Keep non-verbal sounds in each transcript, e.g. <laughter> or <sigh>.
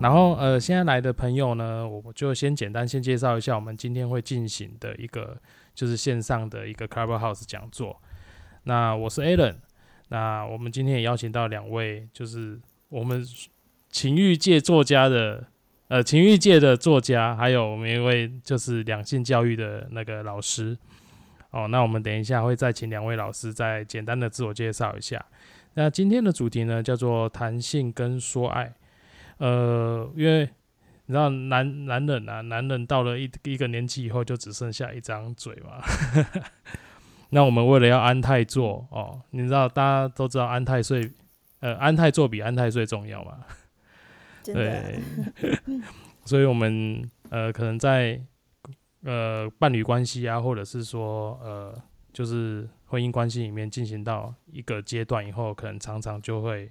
然后呃，现在来的朋友呢，我就先简单先介绍一下我们今天会进行的一个就是线上的一个 Clubhouse 讲座。那我是 Alan，那我们今天也邀请到两位，就是我们情欲界作家的呃情欲界的作家，还有我们一位就是两性教育的那个老师。哦，那我们等一下会再请两位老师再简单的自我介绍一下。那今天的主题呢，叫做谈性跟说爱。呃，因为你知道男男人啊，男人到了一一个年纪以后，就只剩下一张嘴嘛。<laughs> 那我们为了要安泰做哦，你知道大家都知道安泰岁，呃，安泰做比安泰岁重要嘛？对，所以我们呃，可能在呃伴侣关系啊，或者是说呃，就是婚姻关系里面进行到一个阶段以后，可能常常就会。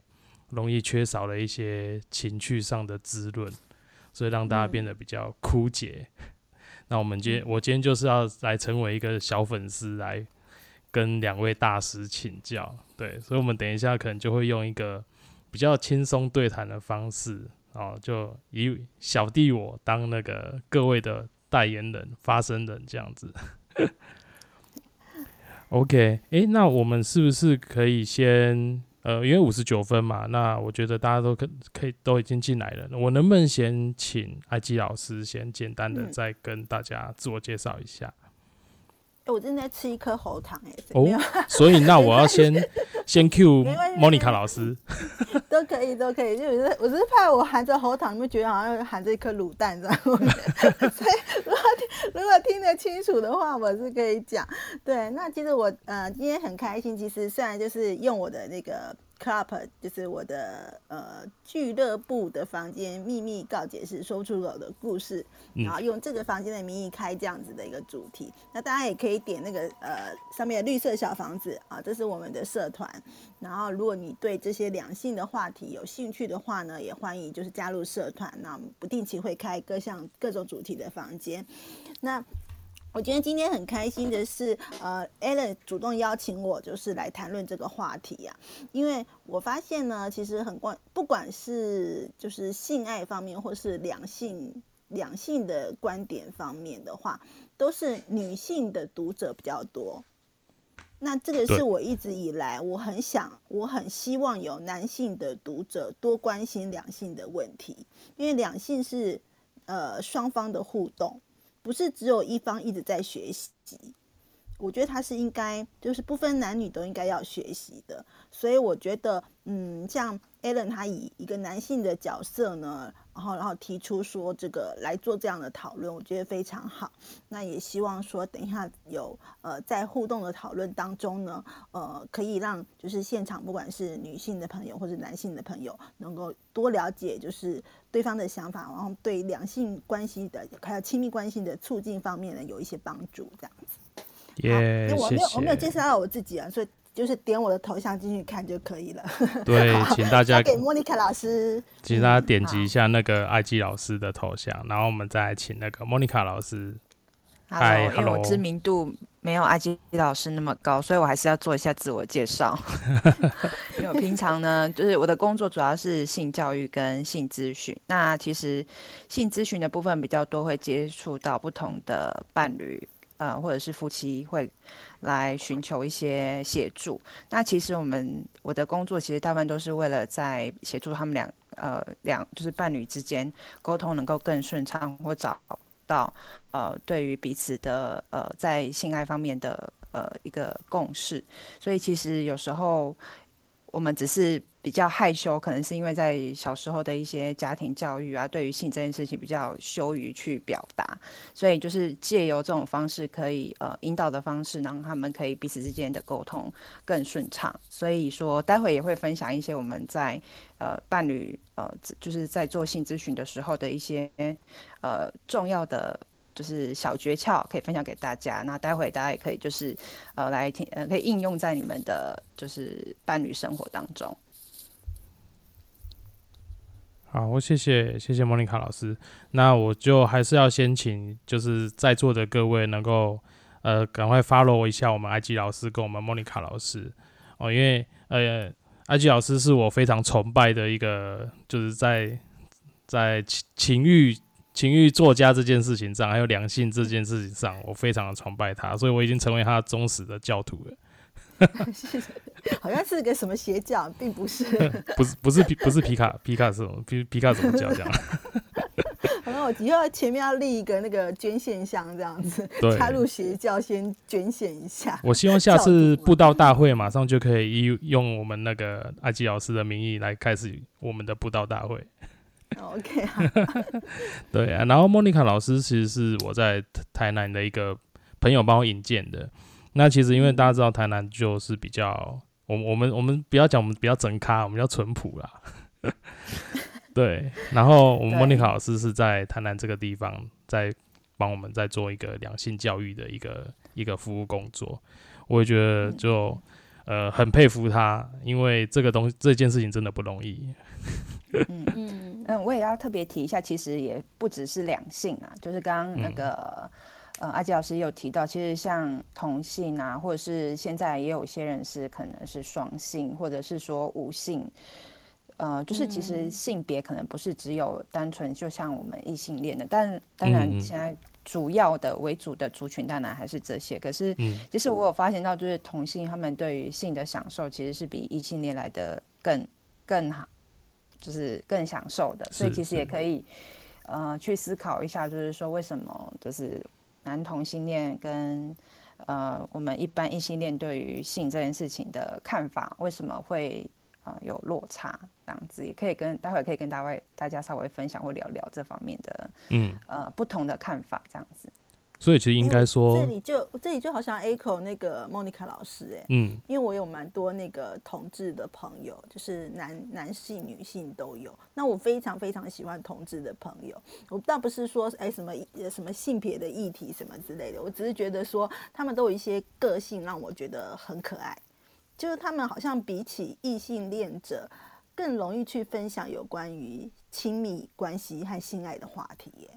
容易缺少了一些情绪上的滋润，所以让大家变得比较枯竭。<laughs> 那我们今天，我今天就是要来成为一个小粉丝，来跟两位大师请教。对，所以我们等一下可能就会用一个比较轻松对谈的方式，哦，就以小弟我当那个各位的代言人、发声人这样子。<laughs> OK，诶，那我们是不是可以先？呃，因为五十九分嘛，那我觉得大家都可可以都已经进来了。我能不能先请艾基老师先简单的再跟大家自我介绍一下？我正在吃一颗喉糖哎。哦，<laughs> 所以那我要先 <laughs> 先 Q Monica 老师。<laughs> 都可以，都可以，就是我只是怕我含着喉糖，你们觉得好像含着一颗卤蛋这样。所以如果如果听得清楚的话，我是可以讲。对，那其实我呃今天很开心，其实虽然就是用我的那个。Club 就是我的呃俱乐部的房间秘密告解室说出口的故事，然后用这个房间的名义开这样子的一个主题。那大家也可以点那个呃上面的绿色小房子啊，这是我们的社团。然后如果你对这些两性的话题有兴趣的话呢，也欢迎就是加入社团。那我们不定期会开各项各种主题的房间。那我觉得今天很开心的是，呃，Allen 主动邀请我，就是来谈论这个话题呀。因为我发现呢，其实很关，不管是就是性爱方面，或是两性两性的观点方面的话，都是女性的读者比较多。那这个是我一直以来我很想，我很希望有男性的读者多关心两性的问题，因为两性是呃双方的互动。不是只有一方一直在学习，我觉得他是应该就是不分男女都应该要学习的，所以我觉得，嗯，像 Alan 他以一个男性的角色呢。然后，然后提出说这个来做这样的讨论，我觉得非常好。那也希望说，等一下有呃在互动的讨论当中呢，呃，可以让就是现场不管是女性的朋友或者男性的朋友，能够多了解就是对方的想法，然后对两性关系的还有亲密关系的促进方面呢有一些帮助，这样子。耶，我没有我没有介绍到我自己啊，所以。就是点我的头像进去看就可以了。<laughs> 对，请大家给莫妮卡老师，请大家点击一下那个艾基老师的头像，然后我们再请那个莫妮卡老师。嗨，因为我知名度没有艾基老师那么高，所以我还是要做一下自我介绍。<laughs> 因为我平常呢，就是我的工作主要是性教育跟性咨询。那其实性咨询的部分比较多，会接触到不同的伴侣，呃，或者是夫妻会。来寻求一些协助。那其实我们我的工作其实大部分都是为了在协助他们两呃两就是伴侣之间沟通能够更顺畅，或找到呃对于彼此的呃在性爱方面的呃一个共识。所以其实有时候我们只是。比较害羞，可能是因为在小时候的一些家庭教育啊，对于性这件事情比较羞于去表达，所以就是借由这种方式，可以呃引导的方式，让他们可以彼此之间的沟通更顺畅。所以说，待会也会分享一些我们在呃伴侣呃就是在做性咨询的时候的一些呃重要的。就是小诀窍可以分享给大家，那待会大家也可以就是呃来听呃可以应用在你们的就是伴侣生活当中。好，我谢谢谢谢莫妮卡老师。那我就还是要先请，就是在座的各位能够呃赶快 follow 一下我们 IG 老师跟我们莫妮卡老师哦，因为呃 IG 老师是我非常崇拜的一个，就是在在情情欲情欲作家这件事情上，还有两性这件事情上，我非常的崇拜他，所以我已经成为他忠实的教徒了。<laughs> 谢谢 <laughs> 好像是个什么邪教，并不是，<laughs> 不是不是皮不是皮卡皮卡什么皮皮卡什么教这样。<laughs> 好像我以后前面要立一个那个捐献箱这样子，加入邪教先捐献一下。我希望下次布道大会马上就可以用我们那个阿基老师的名义来开始我们的布道大会。OK，啊对啊。然后莫妮卡老师其实是我在台南的一个朋友帮我引荐的。那其实因为大家知道台南就是比较，我我们我们不要讲我们比较整咖，我们叫淳朴啦。<laughs> 对，然后我们莫妮卡老师是在台南这个地方，在帮我们在做一个两性教育的一个一个服务工作。我也觉得就呃很佩服他，因为这个东这件事情真的不容易。嗯嗯嗯，我也要特别提一下，其实也不只是两性啊，就是刚刚那个。呃，阿吉老师也有提到，其实像同性啊，或者是现在也有些人是可能是双性，或者是说无性，呃，就是其实性别可能不是只有单纯就像我们异性恋的，但当然现在主要的为主的族群当然还是这些。可是，其实我有发现到，就是同性他们对于性的享受其实是比异性恋来的更更好，就是更享受的。所以其实也可以呃去思考一下，就是说为什么就是。男同性恋跟呃我们一般异性恋对于性这件事情的看法，为什么会呃有落差？这样子也可以跟待会可以跟大家大家稍微分享或聊聊这方面的嗯呃不同的看法，这样子。所以其实应该说，这里就这里就好像 echo 那个 Monica 老师哎，嗯，因为我有蛮多那个同志的朋友，就是男男性、女性都有。那我非常非常喜欢同志的朋友，我倒不是说哎什么什么性别的议题什么之类的，我只是觉得说他们都有一些个性让我觉得很可爱，就是他们好像比起异性恋者更容易去分享有关于亲密关系和性爱的话题耶。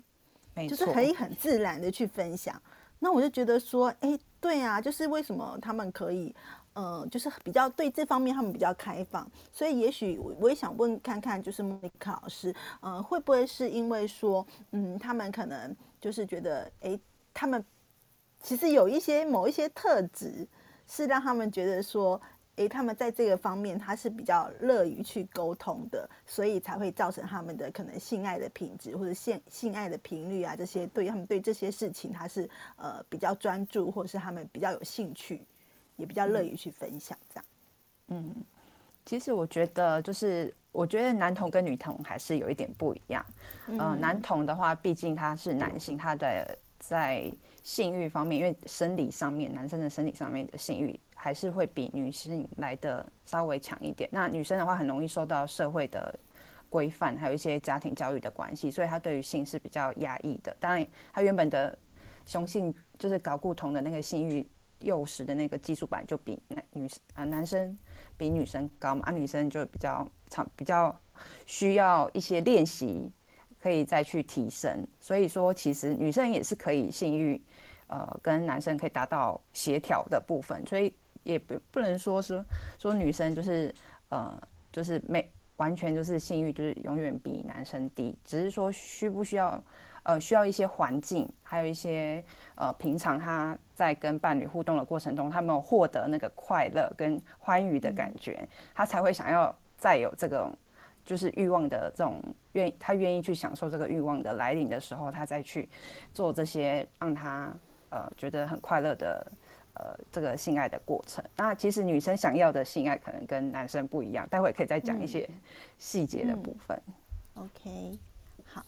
就是可以很自然的去分享，那我就觉得说，哎，对啊，就是为什么他们可以，嗯，就是比较对这方面他们比较开放，所以也许我也想问看看，就是莫妮卡老师，嗯，会不会是因为说，嗯，他们可能就是觉得，哎，他们其实有一些某一些特质，是让他们觉得说。诶，他们在这个方面他是比较乐于去沟通的，所以才会造成他们的可能性爱的品质或者性性爱的频率啊，这些对他们对这些事情他是呃比较专注，或者是他们比较有兴趣，也比较乐于去分享这样。嗯，其实我觉得就是我觉得男童跟女童还是有一点不一样。嗯，男童的话，毕竟他是男性，他的在性欲方面，因为生理上面男生的生理上面的性欲。还是会比女性来的稍微强一点。那女生的话，很容易受到社会的规范，还有一些家庭教育的关系，所以她对于性是比较压抑的。当然，她原本的雄性就是睾固酮的那个性欲诱使的那个技术版就比男女啊男生比女生高嘛，啊女生就比较长，比较需要一些练习，可以再去提升。所以说，其实女生也是可以性欲呃跟男生可以达到协调的部分，所以。也不不能说是说女生就是呃就是没完全就是性欲就是永远比男生低，只是说需不需要呃需要一些环境，还有一些呃平常他在跟伴侣互动的过程中，他没有获得那个快乐跟欢愉的感觉，他才会想要再有这种就是欲望的这种愿他愿意去享受这个欲望的来临的时候，他再去做这些让他呃觉得很快乐的。呃，这个性爱的过程，那其实女生想要的性爱可能跟男生不一样，待会可以再讲一些细节的部分。OK，好。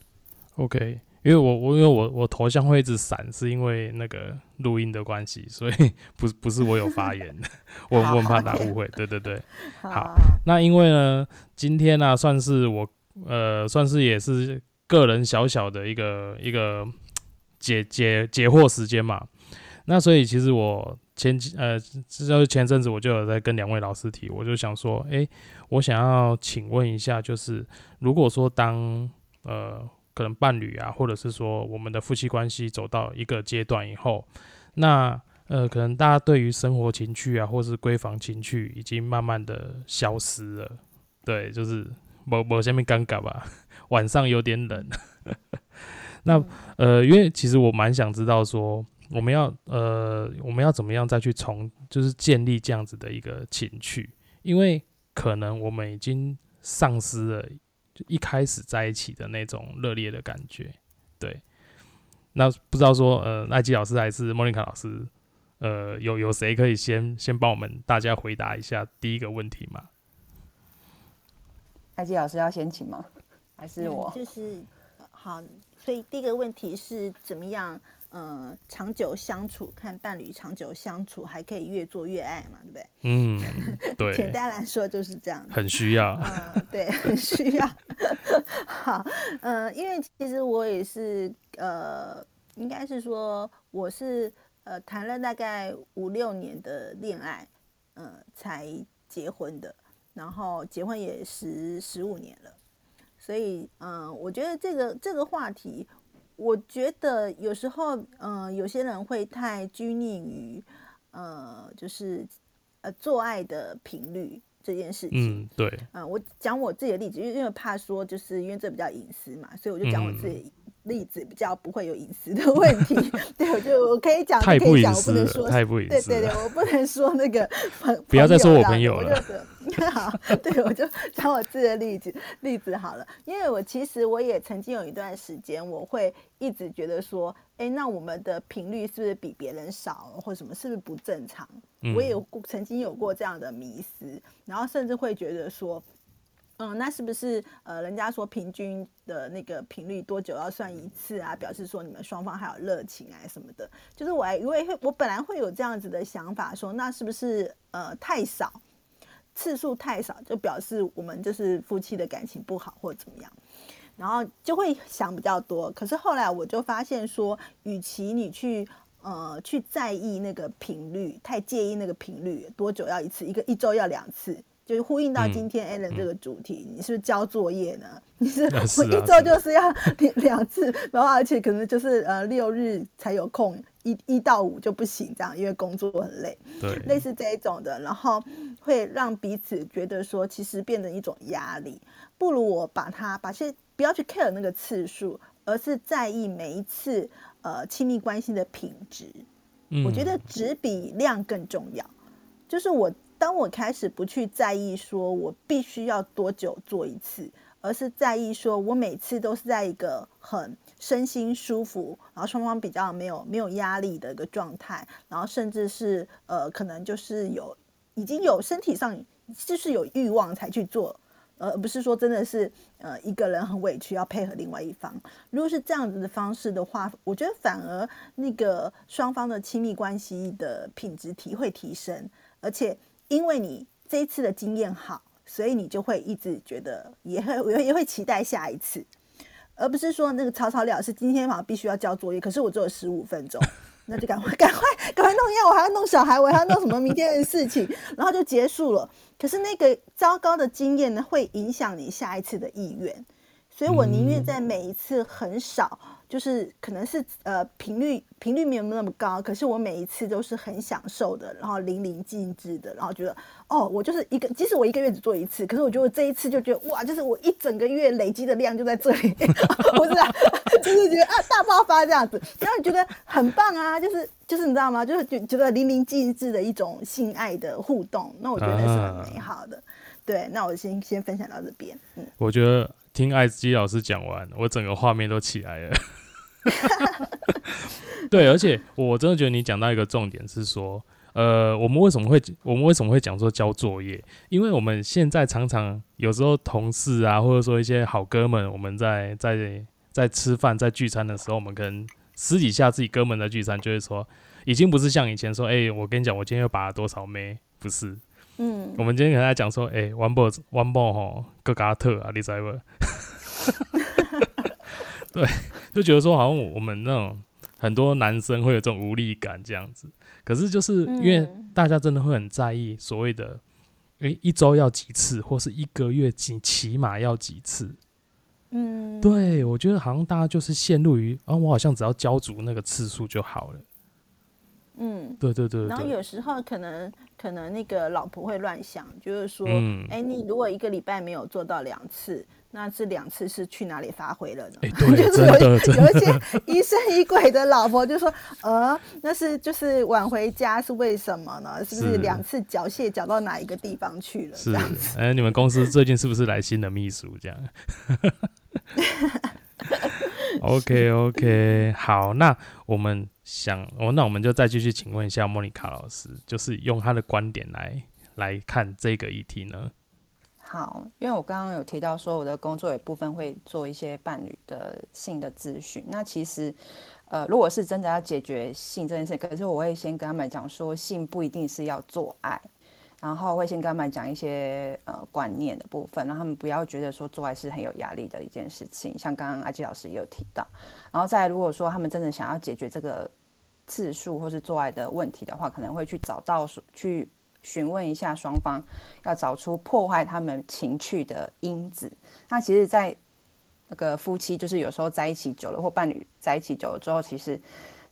OK，因为我我因为我我头像会一直闪，是因为那个录音的关系，所以不不是我有发言，<laughs> 我我很怕打误会。对对对，好。那因为呢，今天呢算是我呃算是也是个人小小的一个一个解解解惑时间嘛。那所以其实我前几呃，就是前阵子我就有在跟两位老师提，我就想说，哎，我想要请问一下，就是如果说当呃可能伴侣啊，或者是说我们的夫妻关系走到一个阶段以后，那呃可能大家对于生活情趣啊，或是闺房情趣已经慢慢的消失了，对，就是某某下面尴尬吧，晚上有点冷。<laughs> 那呃，因为其实我蛮想知道说，我们要呃，我们要怎么样再去重，就是建立这样子的一个情趣，因为可能我们已经丧失了就一开始在一起的那种热烈的感觉。对，那不知道说呃，艾吉老师还是莫妮卡老师，呃，有有谁可以先先帮我们大家回答一下第一个问题吗？艾吉老师要先请吗？还是我？就是好。所以第一个问题是怎么样？呃，长久相处，看伴侣长久相处，还可以越做越爱嘛，对不对？嗯，对。简单来说就是这样。很需要。嗯，对，很需要。好，呃，因为其实我也是，呃，应该是说我是呃谈了大概五六年的恋爱，呃，才结婚的，然后结婚也十十五年了。所以，嗯，我觉得这个这个话题，我觉得有时候，嗯，有些人会太拘泥于，呃，就是呃做爱的频率这件事情。嗯，对。嗯，我讲我自己的例子，因为因为怕说，就是因为这比较隐私嘛，所以我就讲我自己。例子比较不会有隐私的问题，<laughs> 对，我就我可以讲，可以讲，我不能说，太不隐私，对对对，我不能说那个朋，<laughs> 不要再说我朋友了。好，对，我就讲我自己的例子例子好了，因为我其实我也曾经有一段时间，我会一直觉得说，哎，那我们的频率是不是比别人少，或什么是不是不正常？我也有曾经有过这样的迷思，然后甚至会觉得说。嗯，那是不是呃，人家说平均的那个频率多久要算一次啊？表示说你们双方还有热情啊什么的。就是我还因为我本来会有这样子的想法，说那是不是呃太少次数太少，就表示我们就是夫妻的感情不好或者怎么样，然后就会想比较多。可是后来我就发现说，与其你去呃去在意那个频率，太介意那个频率多久要一次，一个一周要两次。就是呼应到今天 Allen 这个主题，你是不是交作业呢？<laughs> 你是我一周就是要 <laughs> 两次，然后而且可能就是呃六日才有空，一一到五就不行，这样因为工作很累。对，类似这一种的，然后会让彼此觉得说，其实变成一种压力。不如我把它把些不要去 care 那个次数，而是在意每一次呃亲密关系的品质。嗯我觉得质比量更重要，就是我。当我开始不去在意说我必须要多久做一次，而是在意说我每次都是在一个很身心舒服，然后双方比较没有没有压力的一个状态，然后甚至是呃可能就是有已经有身体上就是有欲望才去做，而不是说真的是呃一个人很委屈要配合另外一方。如果是这样子的方式的话，我觉得反而那个双方的亲密关系的品质体会提升，而且。因为你这一次的经验好，所以你就会一直觉得也会也也会期待下一次，而不是说那个草草了事。今天晚上必须要交作业，可是我只有十五分钟，<laughs> 那就赶快赶快赶快弄一下，我还要弄小孩，我还要弄什么明天的事情，<laughs> 然后就结束了。可是那个糟糕的经验呢，会影响你下一次的意愿，所以我宁愿在每一次很少。就是可能是呃频率频率没有那么高，可是我每一次都是很享受的，然后淋漓尽致的，然后觉得哦，我就是一个，即使我一个月只做一次，可是我觉得这一次就觉得哇，就是我一整个月累积的量就在这里，<laughs> 不是，就是觉得啊大爆发这样子，然后觉得很棒啊，就是就是你知道吗？就是觉觉得淋漓尽致的一种性爱的互动，那我觉得是很美好的。对，那我先先分享到这边。嗯，我觉得听艾基老师讲完，我整个画面都起来了。<laughs> 对，而且我真的觉得你讲到一个重点是说，呃，我们为什么会我们为什么会讲说交作业？因为我们现在常常有时候同事啊，或者说一些好哥们，我们在在在吃饭在聚餐的时候，我们可能私底下自己哥们的聚餐，就会说，已经不是像以前说，哎，我跟你讲，我今天又拔了多少枚，不是，嗯，我们今天跟大家讲说，哎，one ball one ball 哈，格嘎特啊，你知不？<laughs> 对，就觉得说好像我们那种很多男生会有这种无力感这样子，可是就是因为大家真的会很在意所谓的，诶，一周要几次，或是一个月起起码要几次。嗯，对我觉得好像大家就是陷入于啊，我好像只要交足那个次数就好了。嗯，对对对。然后有时候可能可能那个老婆会乱想，就是说，哎，你如果一个礼拜没有做到两次。那这两次是去哪里发挥了呢？<laughs> 就是有有一些疑神疑鬼的老婆就说：“呃，那是就是晚回家是为什么呢？是不是两次缴械缴到哪一个地方去了？”是，哎，你们公司最近是不是来新的秘书？这样。OK OK，<laughs> 好，那我们想，哦，那我们就再继续请问一下莫妮卡老师，就是用他的观点来来看这个议题呢？好，因为我刚刚有提到说，我的工作有部分会做一些伴侣的性的咨询。那其实，呃，如果是真的要解决性这件事，可是我会先跟他们讲说，性不一定是要做爱，然后会先跟他们讲一些呃观念的部分，让他们不要觉得说做爱是很有压力的一件事情。像刚刚阿基老师也有提到，然后再如果说他们真的想要解决这个次数或是做爱的问题的话，可能会去找到去。询问一下双方，要找出破坏他们情趣的因子。那其实，在那个夫妻，就是有时候在一起久了，或伴侣在一起久了之后，其实。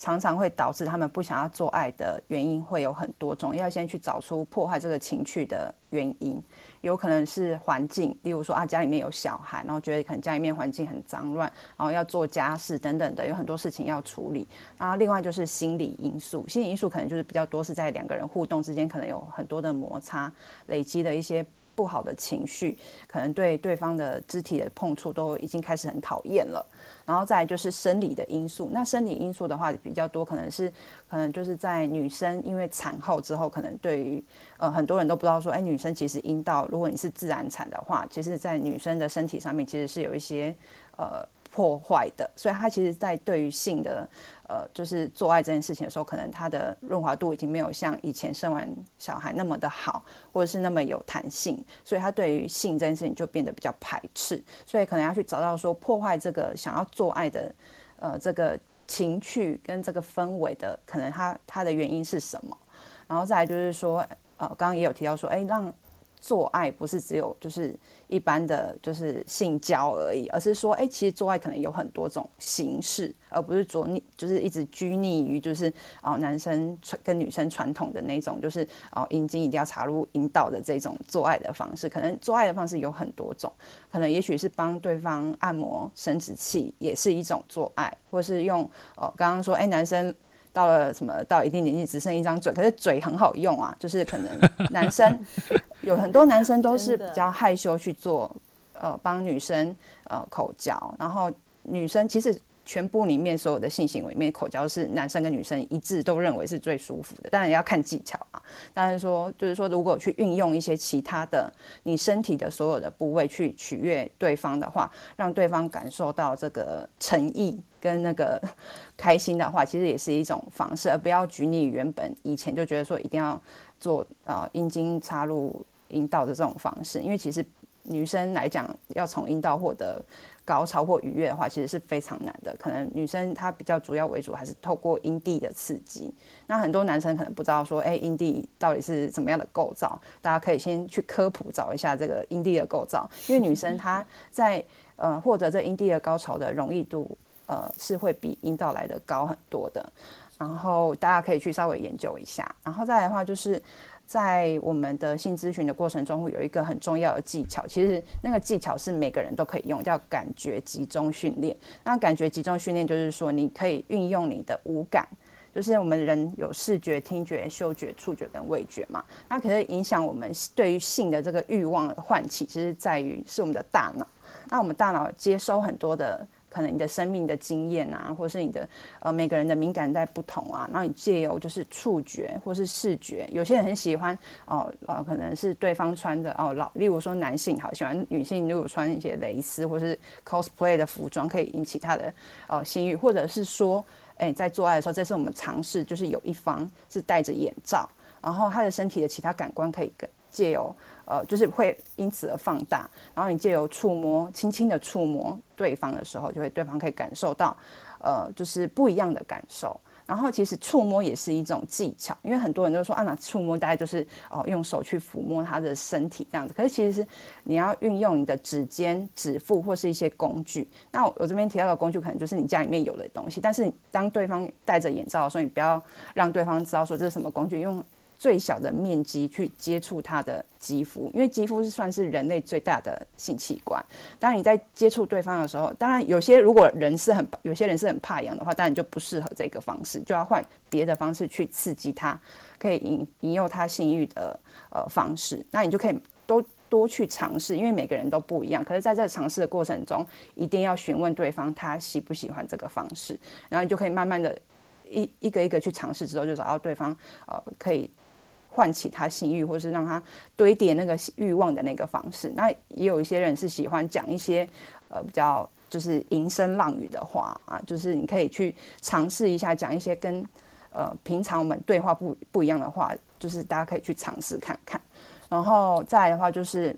常常会导致他们不想要做爱的原因会有很多种，要先去找出破坏这个情趣的原因，有可能是环境，例如说啊家里面有小孩，然后觉得可能家里面环境很脏乱，然后要做家事等等的，有很多事情要处理。然后另外就是心理因素，心理因素可能就是比较多是在两个人互动之间，可能有很多的摩擦，累积的一些。不好的情绪，可能对对方的肢体的碰触都已经开始很讨厌了。然后再就是生理的因素，那生理因素的话比较多，可能是可能就是在女生因为产后之后，可能对于呃很多人都不知道说，哎，女生其实阴道，如果你是自然产的话，其实在女生的身体上面其实是有一些呃。破坏的，所以他其实，在对于性的，呃，就是做爱这件事情的时候，可能他的润滑度已经没有像以前生完小孩那么的好，或者是那么有弹性，所以他对于性这件事情就变得比较排斥，所以可能要去找到说破坏这个想要做爱的，呃，这个情趣跟这个氛围的，可能他他的原因是什么，然后再来就是说，呃，刚刚也有提到说，哎，让。做爱不是只有就是一般的就是性交而已，而是说，哎，其实做爱可能有很多种形式，而不是着逆，就是一直拘泥于就是哦，男生传跟女生传统的那种，就是哦，阴茎一定要插入阴道的这种做爱的方式。可能做爱的方式有很多种，可能也许是帮对方按摩生殖器，也是一种做爱，或是用哦，刚刚说，哎，男生。到了什么？到一定年纪只剩一张嘴，可是嘴很好用啊。就是可能 <laughs> 男生有很多男生都是比较害羞去做，呃，帮女生呃口交，然后女生其实。全部里面所有的性行为里面，口交是男生跟女生一致都认为是最舒服的。当然要看技巧啊。当然说，就是说，如果去运用一些其他的你身体的所有的部位去取悦对方的话，让对方感受到这个诚意跟那个 <laughs> 开心的话，其实也是一种方式，而不要拘泥原本以前就觉得说一定要做啊阴茎插入阴道的这种方式，因为其实女生来讲要从阴道获得。高潮或愉悦的话，其实是非常难的。可能女生她比较主要为主，还是透过阴蒂的刺激。那很多男生可能不知道说，哎，阴蒂到底是怎么样的构造？大家可以先去科普找一下这个阴蒂的构造，因为女生她在呃获得这阴蒂的高潮的容易度，呃是会比阴道来的高很多的。然后大家可以去稍微研究一下。然后再来的话就是。在我们的性咨询的过程中，会有一个很重要的技巧。其实那个技巧是每个人都可以用，叫感觉集中训练。那感觉集中训练就是说，你可以运用你的五感，就是我们人有视觉、听觉、嗅觉、触觉跟味觉嘛。那可是影响我们对于性的这个欲望的唤起，其实在于是我们的大脑。那我们大脑接收很多的。可能你的生命的经验啊，或是你的呃每个人的敏感带不同啊，然后你借由就是触觉或是视觉，有些人很喜欢哦呃可能是对方穿的哦老，例如说男性好喜欢女性如果穿一些蕾丝或是 cosplay 的服装，可以引起他的哦性欲，或者是说哎在做爱的时候，这是我们尝试就是有一方是戴着眼罩，然后他的身体的其他感官可以跟借由。呃，就是会因此而放大，然后你借由触摸，轻轻的触摸对方的时候，就会对方可以感受到，呃，就是不一样的感受。然后其实触摸也是一种技巧，因为很多人都说啊，那触摸大概就是哦用手去抚摸他的身体这样子。可是其实是你要运用你的指尖、指腹或是一些工具。那我这边提到的工具可能就是你家里面有的东西，但是当对方戴着眼罩的时候，你不要让对方知道说这是什么工具，用。最小的面积去接触他的肌肤，因为肌肤是算是人类最大的性器官。当你在接触对方的时候，当然有些如果人是很有些人是很怕痒的话，当然就不适合这个方式，就要换别的方式去刺激他，可以引引诱他性欲的呃方式。那你就可以多多去尝试，因为每个人都不一样。可是在这尝试的过程中，一定要询问对方他喜不喜欢这个方式，然后你就可以慢慢的一一个一个去尝试之后，就找到对方呃可以。唤起他性欲，或是让他堆叠那个欲望的那个方式。那也有一些人是喜欢讲一些呃比较就是吟声浪语的话啊，就是你可以去尝试一下讲一些跟呃平常我们对话不不一样的话，就是大家可以去尝试看看。然后再来的话，就是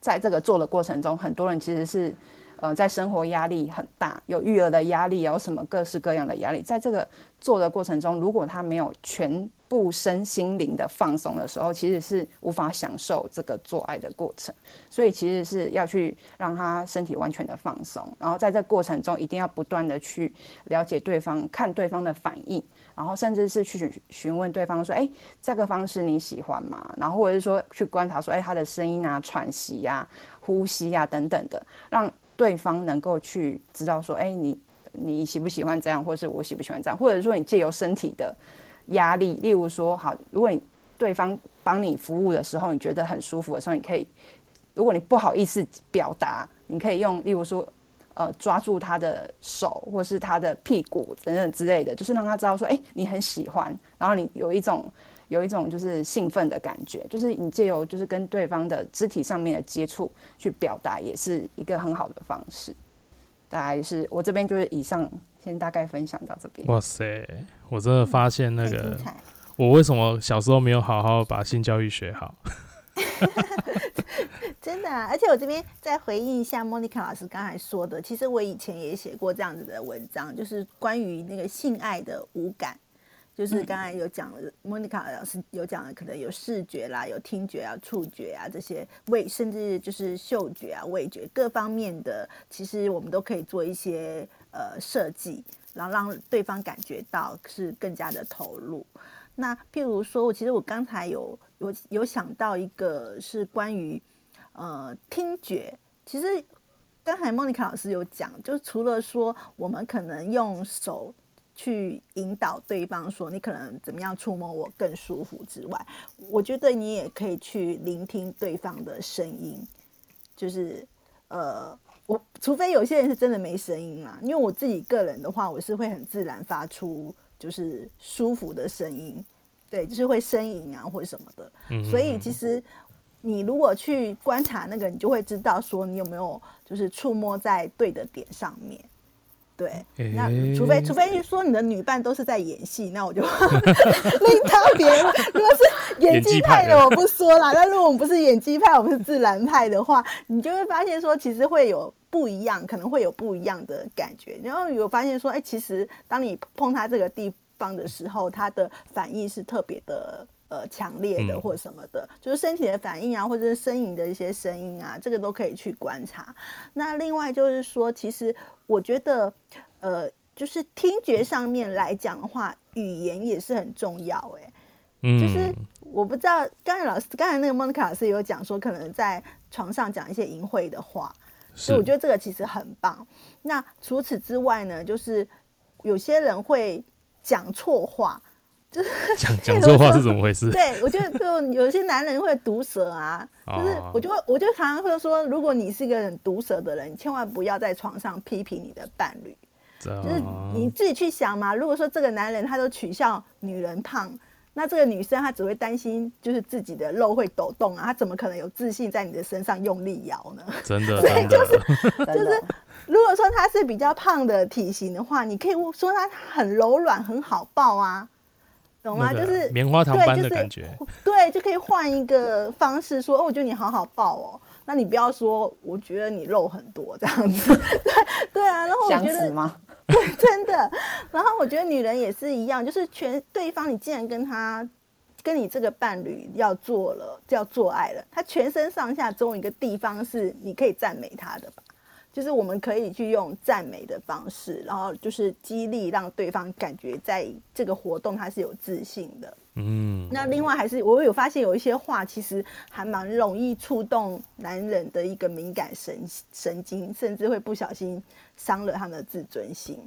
在这个做的过程中，很多人其实是呃在生活压力很大，有育儿的压力，有什么各式各样的压力，在这个做的过程中，如果他没有全部身心灵的放松的时候，其实是无法享受这个做爱的过程，所以其实是要去让他身体完全的放松，然后在这过程中一定要不断的去了解对方，看对方的反应，然后甚至是去询问对方说，哎，这个方式你喜欢吗？然后或者是说去观察说，哎，他的声音啊、喘息呀、呼吸呀等等的，让对方能够去知道说，哎，你你喜不喜欢这样，或是我喜不喜欢这样，或者说你借由身体的。压力，例如说，好，如果你对方帮你服务的时候，你觉得很舒服的时候，你可以，如果你不好意思表达，你可以用，例如说，呃，抓住他的手，或是他的屁股等等之类的，就是让他知道说，哎，你很喜欢，然后你有一种有一种就是兴奋的感觉，就是你借由就是跟对方的肢体上面的接触去表达，也是一个很好的方式。大概是我这边就是以上。先大概分享到这边。哇塞，我真的发现那个，我为什么小时候没有好好把性教育学好？<laughs> 真的，而且我这边再回应一下莫妮卡老师刚才说的，其实我以前也写过这样子的文章，就是关于那个性爱的无感。就是刚才有讲了，莫妮卡老师有讲了，可能有视觉啦，有听觉啊、触觉啊这些味，甚至就是嗅觉啊、味觉各方面的，其实我们都可以做一些呃设计，然后让对方感觉到是更加的投入。那譬如说，我其实我刚才有有有想到一个是关于呃听觉，其实刚才莫妮卡老师有讲，就除了说我们可能用手。去引导对方说你可能怎么样触摸我更舒服之外，我觉得你也可以去聆听对方的声音，就是呃，我除非有些人是真的没声音嘛，因为我自己个人的话，我是会很自然发出就是舒服的声音，对，就是会呻吟啊或者什么的，所以其实你如果去观察那个，你就会知道说你有没有就是触摸在对的点上面。对，那除非除非说你的女伴都是在演戏，那我就 <laughs> 另当别论。如果是演技派的，我不说啦。但如果我们不是演技派，我们是自然派的话，你就会发现说，其实会有不一样，可能会有不一样的感觉。然后有发现说，哎，其实当你碰他这个地方的时候，他的反应是特别的。呃，强烈的或什么的，就是身体的反应啊，或者是呻吟的一些声音啊，这个都可以去观察。那另外就是说，其实我觉得，呃，就是听觉上面来讲的话，语言也是很重要。哎，嗯，就是我不知道，刚才老师刚才那个莫妮卡老师有讲说，可能在床上讲一些淫秽的话，所以我觉得这个其实很棒。那除此之外呢，就是有些人会讲错话。就 <laughs> 是讲讲错话是怎么回事？对我觉得就有些男人会毒舌啊，<laughs> 就是我就会我就常常会说，如果你是一个很毒舌的人，你千万不要在床上批评你的伴侣。就是你自己去想嘛，如果说这个男人他都取笑女人胖，那这个女生她只会担心就是自己的肉会抖动啊，她怎么可能有自信在你的身上用力摇呢？<laughs> 真的，所以就是就是如果说他是比较胖的体型的话，你可以说他很柔软很好抱啊。懂吗？就是棉花糖般的感觉，<laughs> 对，就可以换一个方式说，哦，我觉得你好好抱哦。那你不要说，我觉得你肉很多这样子，<laughs> 对对啊。然后我觉得，<laughs> 对，真的。然后我觉得女人也是一样，就是全对方，你既然跟他。跟你这个伴侣要做了，要做爱了，他全身上下总有一个地方是你可以赞美他的吧？就是我们可以去用赞美的方式，然后就是激励，让对方感觉在这个活动他是有自信的。嗯，那另外还是我有发现有一些话，其实还蛮容易触动男人的一个敏感神神经，甚至会不小心伤了他们的自尊心。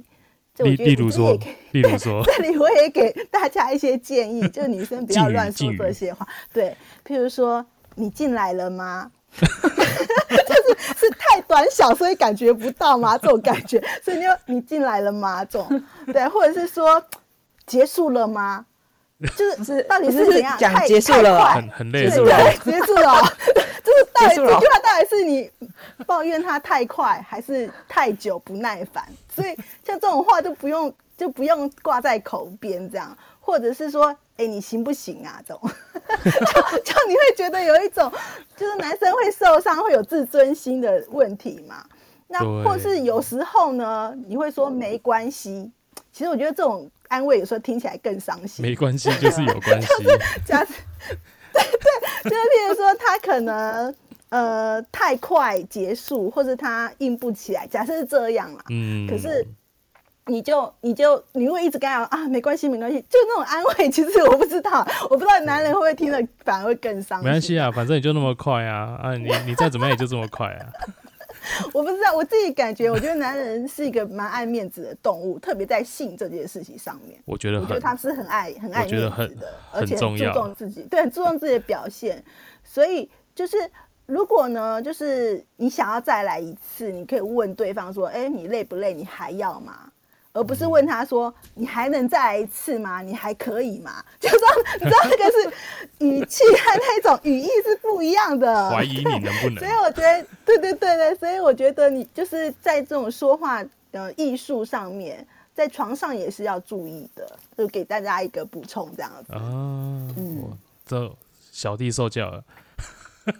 例 <laughs> 例如说，例如说，这里我也给大家一些建议，就女生不要乱说这些话。对，譬如说，你进来了吗？<laughs> 就是是太短小，所以感觉不到吗？<laughs> 这种感觉，所以你你进来了吗？这种对，或者是说结束了吗？就是是到底是怎样？<laughs> 讲结束了，很很累，是结束了，就是到底这句话到底是你抱怨他太快，还是太久不耐烦？所以像这种话就不用就不用挂在口边这样，或者是说，哎，你行不行啊？这种 <laughs> 就就你会觉得有一种，就是男生会受伤，会有自尊心的问题嘛？那或是有时候呢，你会说没关系。其实我觉得这种安慰有时候听起来更伤心。没关系，<laughs> 就是有关系。假 <laughs> 对对，就是譬如说他可能呃太快结束，或者他硬不起来。假设是这样啦，嗯，可是你就你就你会一直跟他啊，没关系没关系，就那种安慰。<laughs> 其实我不知道，我不知道男人会不会听了反而会更伤心。没关系啊，反正你就那么快啊啊，你你再怎么样也就这么快啊。<laughs> 我不知道，我自己感觉，我觉得男人是一个蛮爱面子的动物，特别在性这件事情上面。我觉得，我觉得他是很爱很爱面子的，而且很注重自己，对，很注重自己的表现。所以，就是如果呢，就是你想要再来一次，你可以问对方说：“哎，你累不累？你还要吗？”而不是问他说：“你还能再来一次吗？你还可以吗？” <laughs> 就说你知道那个是语气和那种语义是不一样的，怀疑你能不能。所以我觉得，对对对对，所以我觉得你就是在这种说话的艺术上面，在床上也是要注意的。就给大家一个补充，这样子。啊，嗯，这小弟受教了。<laughs>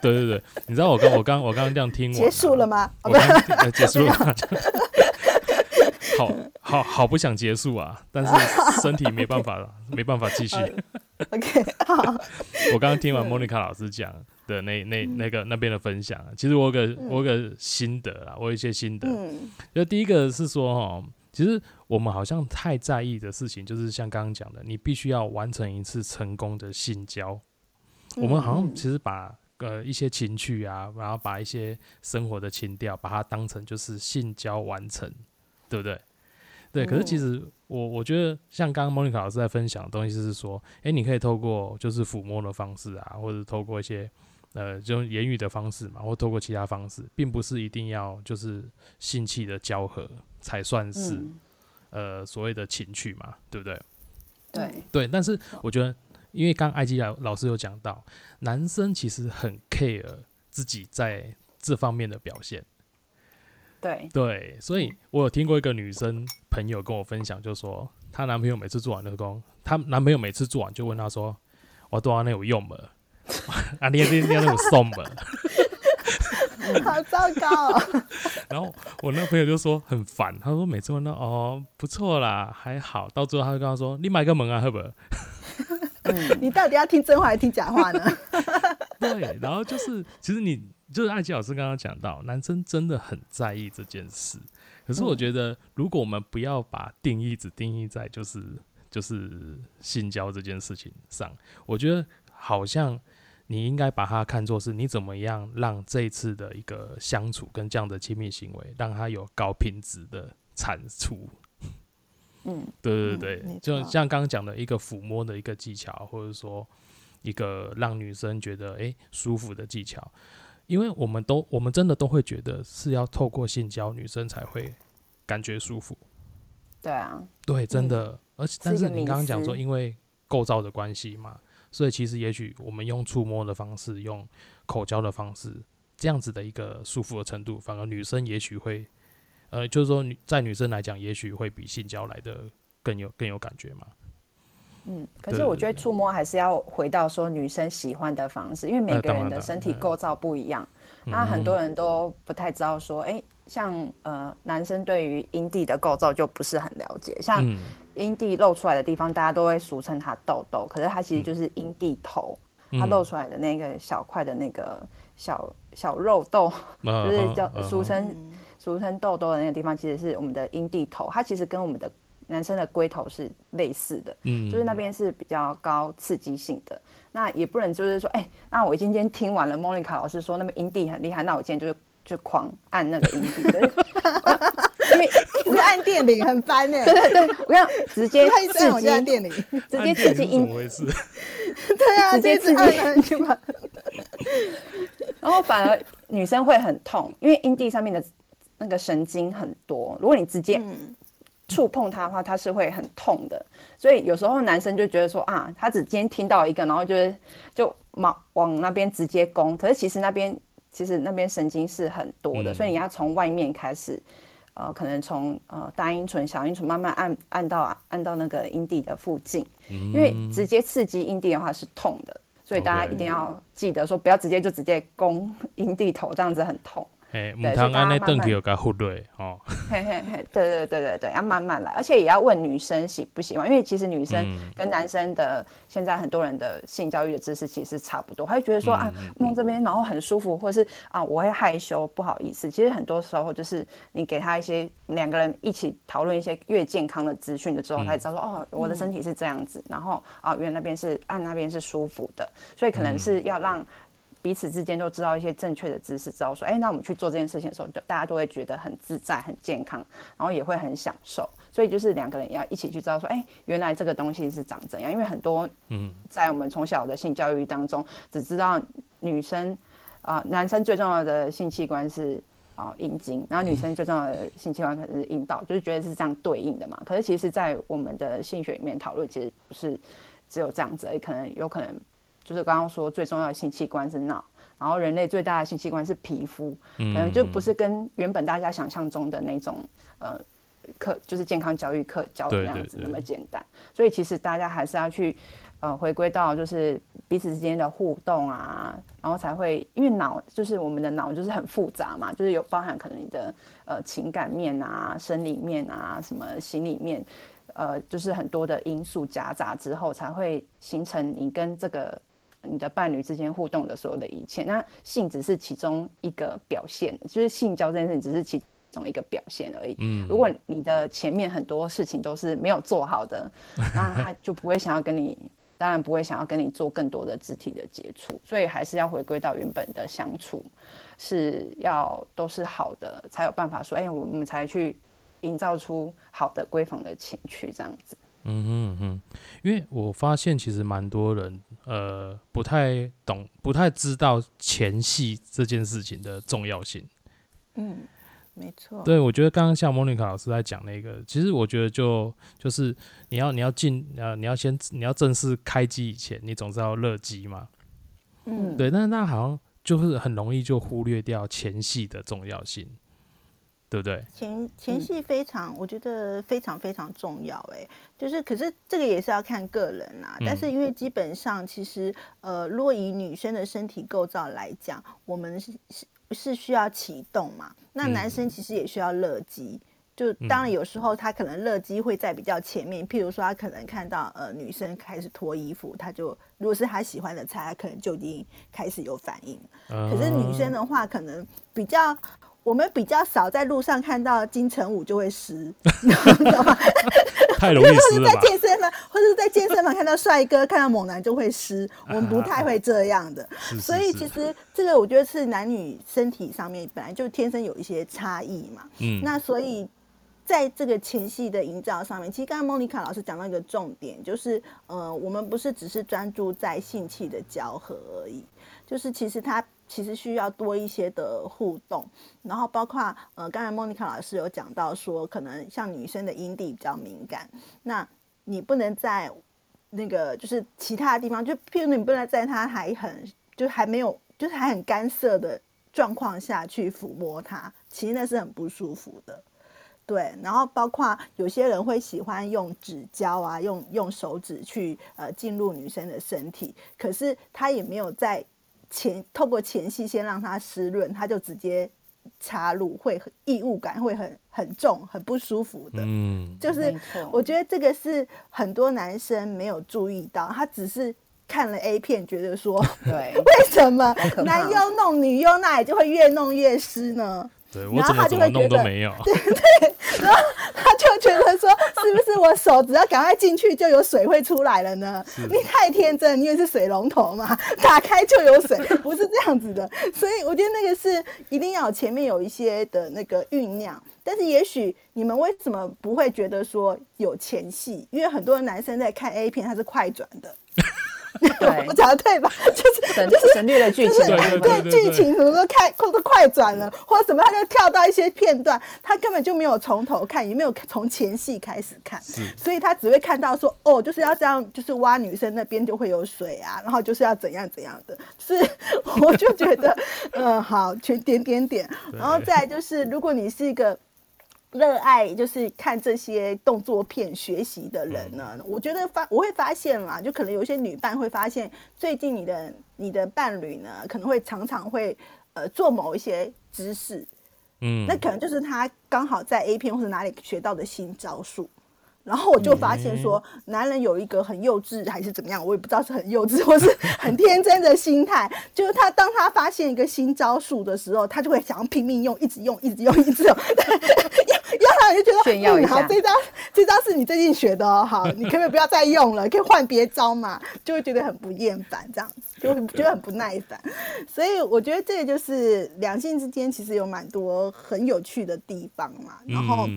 对对对，你知道我刚我刚我刚刚这样听，结束了吗？我刚结束了。<laughs> 好好好，不想结束啊！但是身体没办法了，<laughs> 没办法继续。OK，好。<laughs> 我刚刚听完莫妮卡老师讲的那那那个那边的分享，其实我有个我有个心得啊，我有一些心得。就第一个是说哦，其实我们好像太在意的事情，就是像刚刚讲的，你必须要完成一次成功的性交。我们好像其实把呃一些情趣啊，然后把一些生活的情调，把它当成就是性交完成，对不对？对，可是其实我我觉得像刚刚莫妮卡老师在分享的东西是说，哎，你可以透过就是抚摸的方式啊，或者透过一些呃这种言语的方式嘛，或透过其他方式，并不是一定要就是性器的交合才算是呃所谓的情趣嘛，对不对？对对，但是我觉得，因为刚艾基老老师有讲到，男生其实很 care 自己在这方面的表现。对对，所以我有听过一个女生朋友跟我分享，就说她男朋友每次做完那个工，她男朋友每次做完就问她说：“我做完那有用吗？<laughs> 啊，你你你那有送吗？”好糟糕。<laughs> 然后我那朋友就说很烦，他说每次问到哦不错啦，还好，到最后他就跟他说：“你买个门啊，好不？”你到底要听真话还是听假话呢？<laughs> 对，然后就是其实你。就是艾吉老师刚刚讲到，男生真的很在意这件事。可是我觉得，如果我们不要把定义只定义在就是就是性交这件事情上，我觉得好像你应该把它看作是你怎么样让这一次的一个相处跟这样的亲密行为，让它有高品质的产出。嗯，对对对，就像刚刚讲的一个抚摸的一个技巧，或者说一个让女生觉得诶舒服的技巧。因为我们都，我们真的都会觉得是要透过性交，女生才会感觉舒服。对啊，对，真的。而且，但是你刚刚讲说，因为构造的关系嘛，所以其实也许我们用触摸的方式，用口交的方式，这样子的一个舒服的程度，反而女生也许会，呃，就是说，女在女生来讲，也许会比性交来的更有更有感觉嘛。嗯，可是我觉得触摸还是要回到说女生喜欢的方式，因为每个人的身体构造不一样。那很多人都不太知道说，哎，像呃男生对于阴蒂的构造就不是很了解，像阴蒂露出来的地方，大家都会俗称它痘痘，可是它其实就是阴蒂头，它露出来的那个小块的那个小小肉痘，<laughs> 就是叫俗称俗称痘痘的那个地方，其实是我们的阴蒂头，它其实跟我们的男生的龟头是类似的，嗯，就是那边是比较高刺激性的。那也不能就是说，哎，那我今天听完了莫妮卡老师说那边阴蒂很厉害，那我今天就是就狂按那个阴蒂，<laughs> 因为 <laughs> 一直按电铃很烦呢。对对对，我要直接刺激按电铃，直接刺激阴。怎么回事？<laughs> 对啊，直接刺激。然后反而女生会很痛，因为阴蒂上面的那个神经很多，如果你直接。触碰它的话，它是会很痛的，所以有时候男生就觉得说啊，他只今天听到一个，然后就是就往往那边直接攻，可是其实那边其实那边神经是很多的，所以你要从外面开始，呃，可能从呃大阴唇、小阴唇慢慢按按到按到那个阴蒂的附近，因为直接刺激阴蒂的话是痛的，所以大家一定要记得说不要直接就直接攻阴蒂头，这样子很痛。哎，唔通安尼登去又甲忽略哦。嘿嘿嘿，对对对对对，要慢慢来，而且也要问女生喜不喜欢，因为其实女生跟男生的现在很多人的性教育的知识其实差不多，他会觉得说啊弄这边然后很舒服，或是啊我会害羞不好意思。其实很多时候就是你给他一些两个人一起讨论一些越健康的资讯的之后，他才知道说哦我的身体是这样子，然后啊原来那边是按那边是舒服的，所以可能是要让。彼此之间都知道一些正确的知识，知道说，哎，那我们去做这件事情的时候，就大家都会觉得很自在、很健康，然后也会很享受。所以就是两个人要一起去知道说，哎，原来这个东西是长怎样。因为很多，嗯，在我们从小的性教育当中，只知道女生啊，男生最重要的性器官是啊阴茎，然后女生最重要的性器官可能是阴道，就是觉得是这样对应的嘛。可是其实，在我们的性学里面讨论，其实不是只有这样子，也可能有可能。就是刚刚说最重要的性器官是脑，然后人类最大的性器官是皮肤，可能就不是跟原本大家想象中的那种呃课，就是健康教育课教的那样子那么简单。所以其实大家还是要去呃回归到就是彼此之间的互动啊，然后才会因为脑就是我们的脑就是很复杂嘛，就是有包含可能你的呃情感面啊、生理面啊、什么心里面，呃，就是很多的因素夹杂之后，才会形成你跟这个。你的伴侣之间互动的所有的一切，那性只是其中一个表现，就是性交这件事情只是其中一个表现而已。嗯，如果你的前面很多事情都是没有做好的，<laughs> 那他就不会想要跟你，当然不会想要跟你做更多的肢体的接触。所以还是要回归到原本的相处，是要都是好的，才有办法说，哎，我们才去营造出好的闺房的情趣这样子。嗯哼哼，因为我发现其实蛮多人呃不太懂、不太知道前戏这件事情的重要性。嗯，没错。对，我觉得刚刚像莫妮卡老师在讲那个，其实我觉得就就是你要你要进呃你要先你要正式开机以前，你总是要热机嘛。嗯，对，但是那好像就是很容易就忽略掉前戏的重要性。对不对？前前戏非常，我觉得非常非常重要。哎，就是，可是这个也是要看个人啦。但是因为基本上，其实呃，若以女生的身体构造来讲，我们是是是需要启动嘛。那男生其实也需要热机。就当然有时候他可能热机会在比较前面，譬如说他可能看到呃女生开始脱衣服，他就如果是他喜欢的菜，他可能就已经开始有反应。可是女生的话，可能比较。我们比较少在路上看到金城武就会湿，<laughs> 太容易湿了。在健身房或者在健身房看到帅哥、看到猛男就会湿，我们不太会这样的。<laughs> 所以其实这个我觉得是男女身体上面本来就天生有一些差异嘛。嗯，那所以在这个前戏的营造上面，其实刚刚莫妮卡老师讲到一个重点，就是呃，我们不是只是专注在性器的交合而已，就是其实它。其实需要多一些的互动，然后包括呃，刚才莫妮卡老师有讲到说，可能像女生的阴蒂比较敏感，那你不能在那个就是其他的地方，就譬如你不能在她还很就还没有就是还很干涩的状况下去抚摸她，其实那是很不舒服的。对，然后包括有些人会喜欢用指胶啊，用用手指去呃进入女生的身体，可是他也没有在。前透过前戏先让他湿润，他就直接插入，会异物感会很很重，很不舒服的。嗯，就是我觉得这个是很多男生没有注意到，他只是看了 A 片，觉得说，对，<laughs> 为什么男优弄女优，那也就会越弄越湿呢？对，然后他就会觉得，对对，<laughs> 然后他就觉得说，是不是我手只要赶快进去，就有水会出来了呢？你太天真，你以为是水龙头嘛？打开就有水，不是这样子的。所以我觉得那个是一定要前面有一些的那个酝酿。但是也许你们为什么不会觉得说有前戏？因为很多男生在看 A 片，他是快转的。<laughs> 我讲的对吧？<laughs> 就是就是省略了剧情，对剧情什么都开都快转了，或者什么他就跳到一些片段，他根本就没有从头看，也没有从前戏开始看，所以他只会看到说哦，就是要这样，就是挖女生那边就会有水啊，然后就是要怎样怎样的，是 <laughs> 我就觉得嗯好，全点点点，然后再就是如果你是一个。热爱就是看这些动作片学习的人呢，我觉得发我会发现啦，就可能有一些女伴会发现，最近你的你的伴侣呢，可能会常常会呃做某一些姿势，嗯，那可能就是他刚好在 A 片或者哪里学到的新招数。然后我就发现说，男人有一个很幼稚还是怎么样，我也不知道是很幼稚或是很天真的心态，就是他当他发现一个新招数的时候，他就会想要拼命用，一直用，一直用，一直用，<laughs> 要要他就觉得嗯，好，这招这招是你最近学的哦，好，你可不可以不要再用了，可以换别招嘛，就会觉得很不厌烦，这样子就会觉得很不耐烦。所以我觉得这个就是两性之间其实有蛮多很有趣的地方嘛，然后。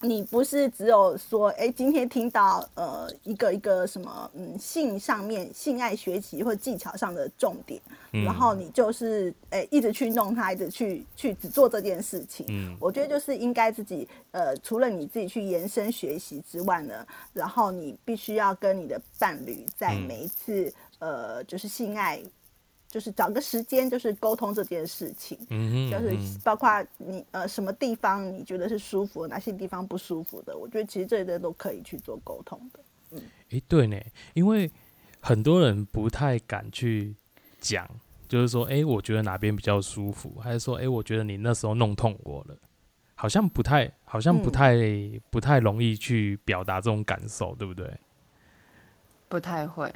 你不是只有说，哎，今天听到呃一个一个什么，嗯，性上面性爱学习或技巧上的重点，然后你就是哎一直去弄它，一直去去只做这件事情。嗯，我觉得就是应该自己呃，除了你自己去延伸学习之外呢，然后你必须要跟你的伴侣在每一次呃就是性爱。就是找个时间，就是沟通这件事情，嗯就是包括你呃什么地方你觉得是舒服，哪些地方不舒服的，我觉得其实这些都可以去做沟通的。嗯，诶，对呢，因为很多人不太敢去讲，就是说，哎，我觉得哪边比较舒服，还是说，哎，我觉得你那时候弄痛我了，好像不太，好像不太，不太容易去表达这种感受，对不对？不太会。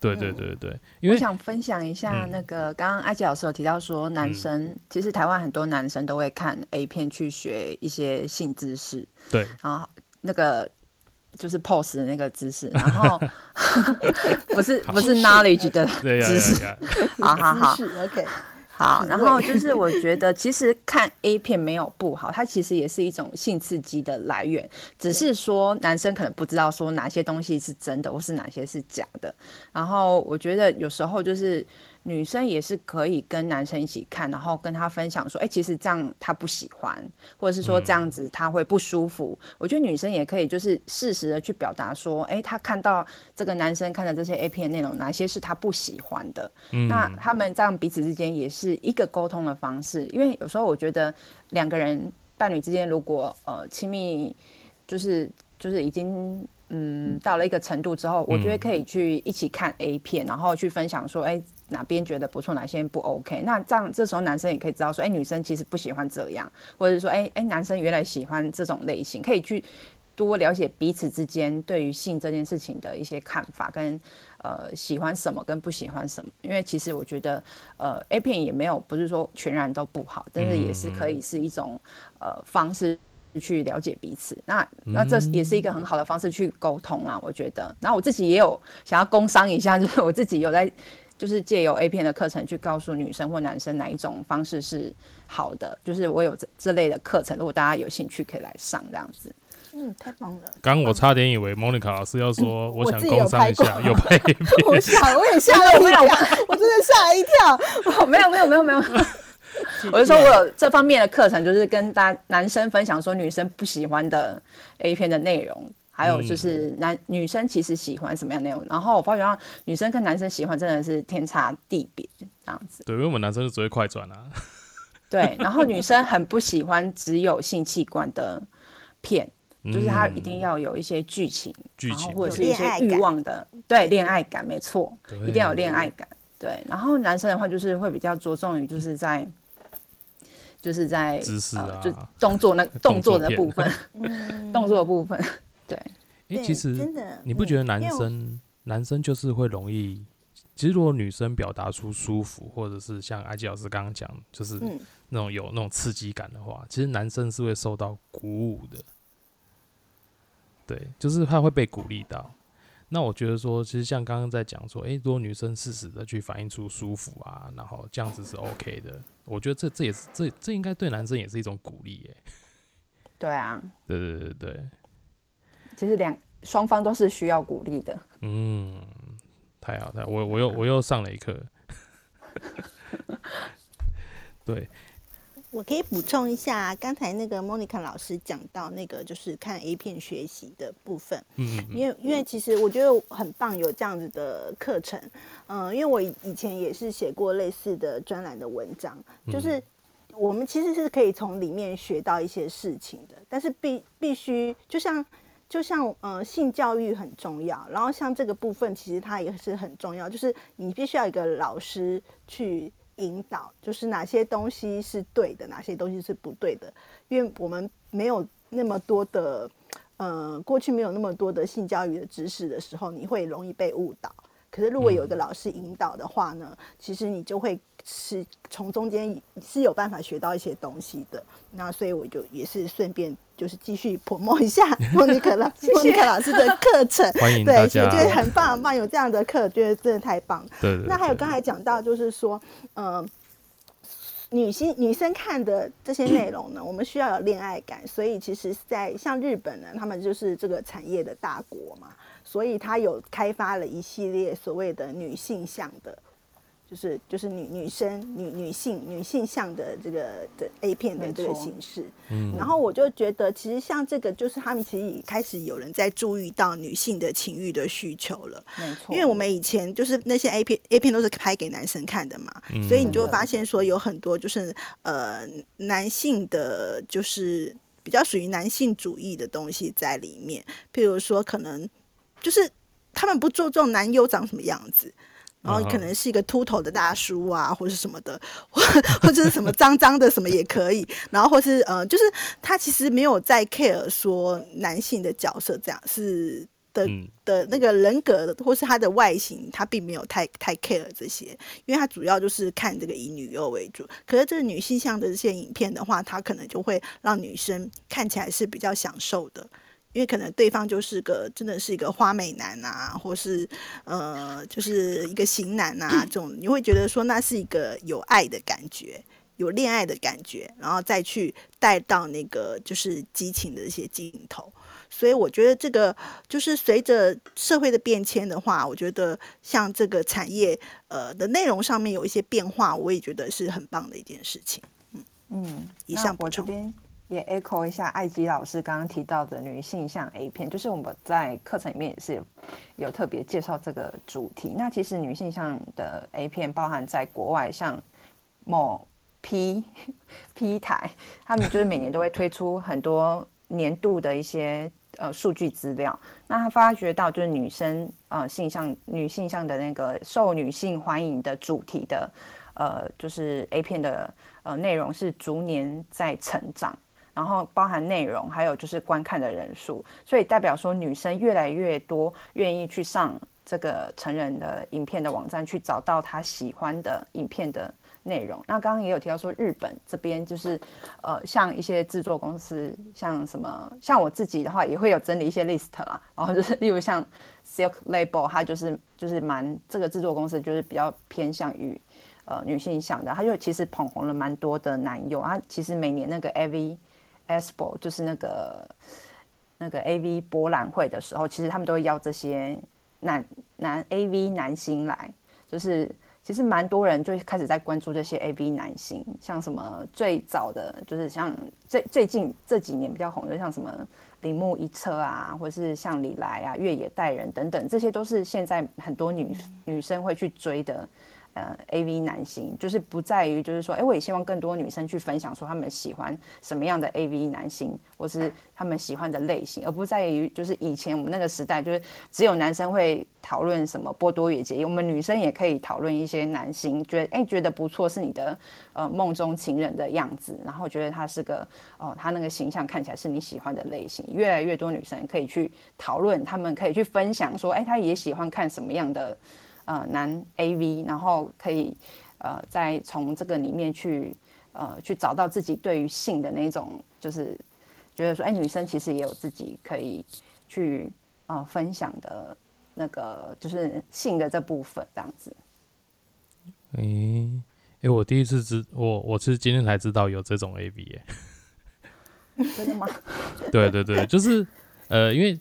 对对对对因为我想分享一下那个刚刚阿杰老师有提到说，男生其实台湾很多男生都会看 A 片去学一些性知识，对，然后那个就是 pose 的那个姿势，然后 <laughs> <laughs> 不是不是 knowledge 的知识，<laughs> 好好好，OK。好，然后就是我觉得其实看 A 片没有不好，它其实也是一种性刺激的来源，只是说男生可能不知道说哪些东西是真的，或是哪些是假的。然后我觉得有时候就是。女生也是可以跟男生一起看，然后跟他分享说，哎，其实这样他不喜欢，或者是说这样子他会不舒服。我觉得女生也可以就是适时的去表达说，哎，他看到这个男生看的这些 A 片内容，哪些是他不喜欢的。那他们这样彼此之间也是一个沟通的方式，因为有时候我觉得两个人伴侣之间如果呃亲密，就是就是已经。嗯，到了一个程度之后，我觉得可以去一起看 A 片，然后去分享说，哎，哪边觉得不错，哪些不 OK。那这样这时候男生也可以知道说，哎，女生其实不喜欢这样，或者说，哎哎，男生原来喜欢这种类型，可以去多了解彼此之间对于性这件事情的一些看法，跟呃喜欢什么跟不喜欢什么。因为其实我觉得，呃，A 片也没有不是说全然都不好，但是也是可以是一种呃方式。去了解彼此，那那这也是一个很好的方式去沟通啊，我觉得。然后我自己也有想要工商一下，就是我自己有在，就是借由 A 片的课程去告诉女生或男生哪一种方式是好的，就是我有这这类的课程，如果大家有兴趣可以来上这样子。嗯，太棒了。刚我差点以为 Monica 老师要说，我想工商一下，有拍 A 片。我想，我也吓了一跳，我真的吓了一跳。没有，没有，没有，没有。<laughs> 我就说，我有这方面的课程，就是跟大男生分享说女生不喜欢的 A 片的内容，还有就是男女生其实喜欢什么样内容。然后我发觉，女生跟男生喜欢真的是天差地别这样子。对，因为我们男生是只会快转啊。对，然后女生很不喜欢只有性器官的片，就是它一定要有一些剧情，剧情或者是一些欲望的，对，恋爱感，没错，一定要有恋爱感。对，然后男生的话就是会比较着重于就是在就是在姿势啊，就动作那 <laughs> 动作的部分，<laughs> 动作的部分，对。哎，其实真的，你不觉得男生男生就是会容易？其实如果女生表达出舒服，或者是像阿吉老师刚刚讲，就是那种有那种刺激感的话，其实男生是会受到鼓舞的。对，就是他会被鼓励到。那我觉得说，其实像刚刚在讲说，诶，如果女生适时的去反映出舒服啊，然后这样子是 OK 的。我觉得这这也是这这应该对男生也是一种鼓励耶。<laughs> 对啊。对对对对。其实两双方都是需要鼓励的。嗯，太好太好，我我又我又上了一课。<laughs> 对。我可以补充一下，刚才那个 Monica 老师讲到那个就是看 A 片学习的部分，嗯，因为因为其实我觉得很棒，有这样子的课程，嗯，因为我以前也是写过类似的专栏的文章，就是我们其实是可以从里面学到一些事情的，但是必必须就像就像呃性教育很重要，然后像这个部分其实它也是很重要，就是你必须要一个老师去。引导就是哪些东西是对的，哪些东西是不对的，因为我们没有那么多的，呃，过去没有那么多的性教育的知识的时候，你会容易被误导。可是如果有一个老师引导的话呢，其实你就会是从中间是有办法学到一些东西的。那所以我就也是顺便就是继续泼墨一下 <laughs> 莫妮可老莫妮可老师的课程，<laughs> 欢迎大家，我觉得很棒很棒，有这样的课，觉得真的太棒。对对。那还有刚才讲到就是说，嗯，女性女生看的这些内容呢，<coughs> 我们需要有恋爱感，所以其实，在像日本呢，他们就是这个产业的大国嘛。所以他有开发了一系列所谓的女性向的，就是就是女女生女女性女性向的这个的 A 片的这个形式。嗯，然后我就觉得，其实像这个，就是他们其实开始有人在注意到女性的情欲的需求了。没错，因为我们以前就是那些 A 片 A 片都是拍给男生看的嘛，所以你就会发现说有很多就是呃男性的，就是比较属于男性主义的东西在里面，譬如说可能。就是他们不注重男优长什么样子，然后可能是一个秃头的大叔啊，或者什么的，或 <laughs> 或者是什么脏脏的什么也可以，然后或是呃，就是他其实没有在 care 说男性的角色这样是的的那个人格的，或是他的外形，他并没有太太 care 这些，因为他主要就是看这个以女优为主。可是这个女性向的这些影片的话，他可能就会让女生看起来是比较享受的。因为可能对方就是个真的是一个花美男啊，或是呃，就是一个型男啊，这种你会觉得说那是一个有爱的感觉，有恋爱的感觉，然后再去带到那个就是激情的一些镜头。所以我觉得这个就是随着社会的变迁的话，我觉得像这个产业呃的内容上面有一些变化，我也觉得是很棒的一件事情。嗯嗯，以上补充。也 echo 一下艾吉老师刚刚提到的女性向 A 片，就是我们在课程里面也是有特别介绍这个主题。那其实女性向的 A 片包含在国外，像某 P <laughs> P 台，他们就是每年都会推出很多年度的一些呃数据资料。那他发觉到就是女生呃性向女性向的那个受女性欢迎的主题的呃就是 A 片的呃内容是逐年在成长。然后包含内容，还有就是观看的人数，所以代表说女生越来越多愿意去上这个成人的影片的网站，去找到她喜欢的影片的内容。那刚刚也有提到说，日本这边就是，呃，像一些制作公司，像什么，像我自己的话，也会有整理一些 list 啦。然后就是例如像 Silk Label，它就是就是蛮这个制作公司就是比较偏向于呃女性向的，它就其实捧红了蛮多的男优啊。其实每年那个 AV Expo 就是那个那个 AV 博览会的时候，其实他们都会邀这些男男 AV 男星来，就是其实蛮多人就开始在关注这些 AV 男星，像什么最早的就是像最最近这几年比较红的，像什么铃木一车啊，或者是像李来啊、越野代人等等，这些都是现在很多女女生会去追的呃，A V 男星就是不在于，就是说，哎，我也希望更多女生去分享说他们喜欢什么样的 A V 男星，或是他们喜欢的类型，而不在于就是以前我们那个时代，就是只有男生会讨论什么波多野结衣，我们女生也可以讨论一些男星，觉得哎觉得不错，是你的呃梦中情人的样子，然后觉得他是个哦，他那个形象看起来是你喜欢的类型，越来越多女生可以去讨论，他们可以去分享说，哎，他也喜欢看什么样的。呃，男 A V，然后可以呃，再从这个里面去呃，去找到自己对于性的那种，就是觉得说，哎，女生其实也有自己可以去啊分享的那个，就是性的这部分这样子。诶，哎，我第一次知，我我是今天才知道有这种 A V 耶。真的吗？<laughs> 对对对，就是呃，因为。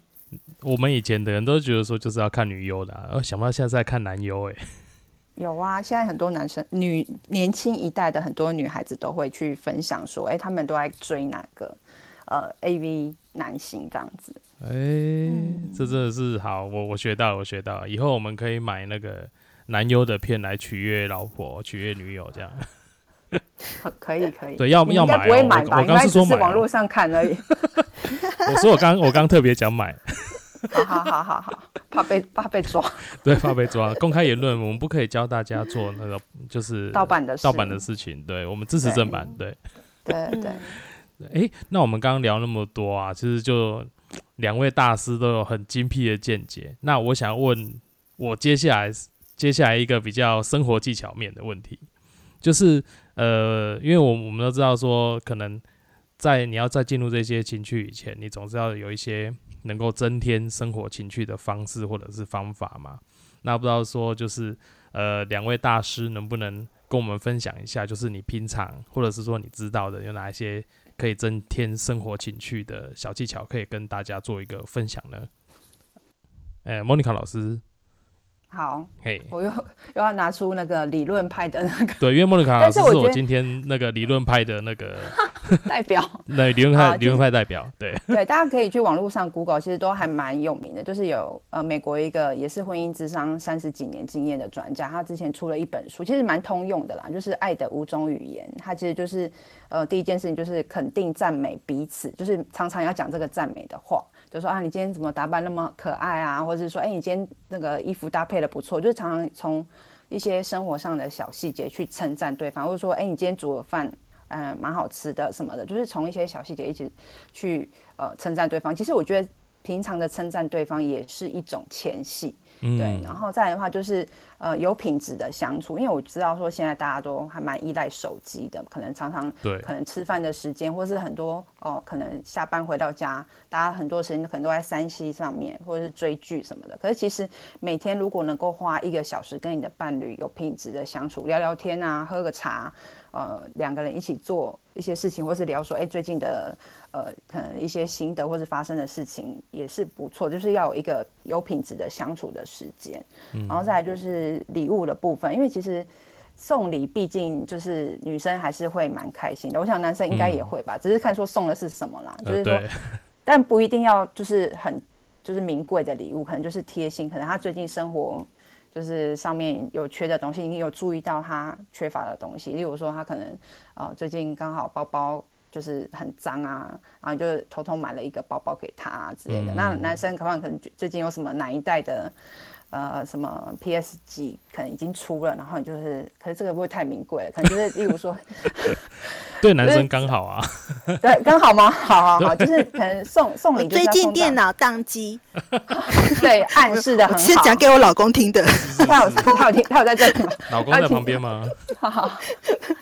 我们以前的人都觉得说就是要看女优的，然后想不到现在在看男优哎。<laughs> 有啊，现在很多男生、女年轻一代的很多女孩子都会去分享说，哎，他们都在追哪个呃 A V 男星这样子。哎，这真的是好，我我学到了，我学到了，以后我们可以买那个男优的片来取悦老婆、取悦女友这样。<laughs> 可以可以。对，要要买，不会买吧？我刚是说买，网络上看而已。<laughs> 我说我刚我刚特别讲买。好好好好好，怕被怕被抓。<laughs> 对，怕被抓。公开言论，我们不可以教大家做那个就是盗版的盗版的事情。对，我们支持正版。对，对对。哎，那我们刚刚聊那么多啊，其实就两位大师都有很精辟的见解。那我想问，我接下来接下来一个比较生活技巧面的问题，就是呃，因为我我们都知道说，可能在你要在进入这些情趣以前，你总是要有一些。能够增添生活情趣的方式或者是方法嘛？那不知道说就是呃，两位大师能不能跟我们分享一下，就是你平常或者是说你知道的有哪一些可以增添生活情趣的小技巧，可以跟大家做一个分享呢？哎，莫妮卡老师。好，嘿，我又 <laughs> 又要拿出那个理论派的那个，对，因为莫妮卡老师是我今天那个理论派的那个 <laughs> 代表，<laughs> 对，理论派理论派代表，对对，大家可以去网络上 Google，其实都还蛮有名的，就是有呃美国一个也是婚姻智商三十几年经验的专家，他之前出了一本书，其实蛮通用的啦，就是《爱的五种语言》，他其实就是呃第一件事情就是肯定赞美彼此，就是常常要讲这个赞美的话。就说啊，你今天怎么打扮那么可爱啊？或者是说，哎，你今天那个衣服搭配的不错，就是常常从一些生活上的小细节去称赞对方，或者说，哎，你今天煮的饭，嗯，蛮好吃的什么的，就是从一些小细节一直去呃称赞对方。其实我觉得平常的称赞对方也是一种前戏。对，然后再来的话就是呃有品质的相处，因为我知道说现在大家都还蛮依赖手机的，可能常常对，可能吃饭的时间，或是很多哦，可能下班回到家，大家很多时间可能都在三 C 上面，或者是追剧什么的。可是其实每天如果能够花一个小时跟你的伴侣有品质的相处，聊聊天啊，喝个茶，呃，两个人一起做一些事情，或是聊说哎最近的。呃，可能一些心得或是发生的事情也是不错，就是要有一个有品质的相处的时间。然后再来就是礼物的部分，因为其实送礼毕竟就是女生还是会蛮开心的，我想男生应该也会吧，只是看说送的是什么啦，就是说，但不一定要就是很就是名贵的礼物，可能就是贴心，可能他最近生活就是上面有缺的东西，你有注意到他缺乏的东西，例如说他可能啊最近刚好包包。就是很脏啊，然后就偷偷买了一个包包给他之类的。那男生可能可能最近有什么哪一代的？呃，什么 PS 几可能已经出了，然后你就是，可是这个不会太名贵了，可能就是，例如说，<laughs> 对男生刚好啊，对，刚好吗？好好好，<laughs> 就是可能送送礼，最近电脑宕机，<laughs> 对，暗示的很好，是讲给我老公听的，他有他有听，他有在这里吗？老公在旁边吗？好好，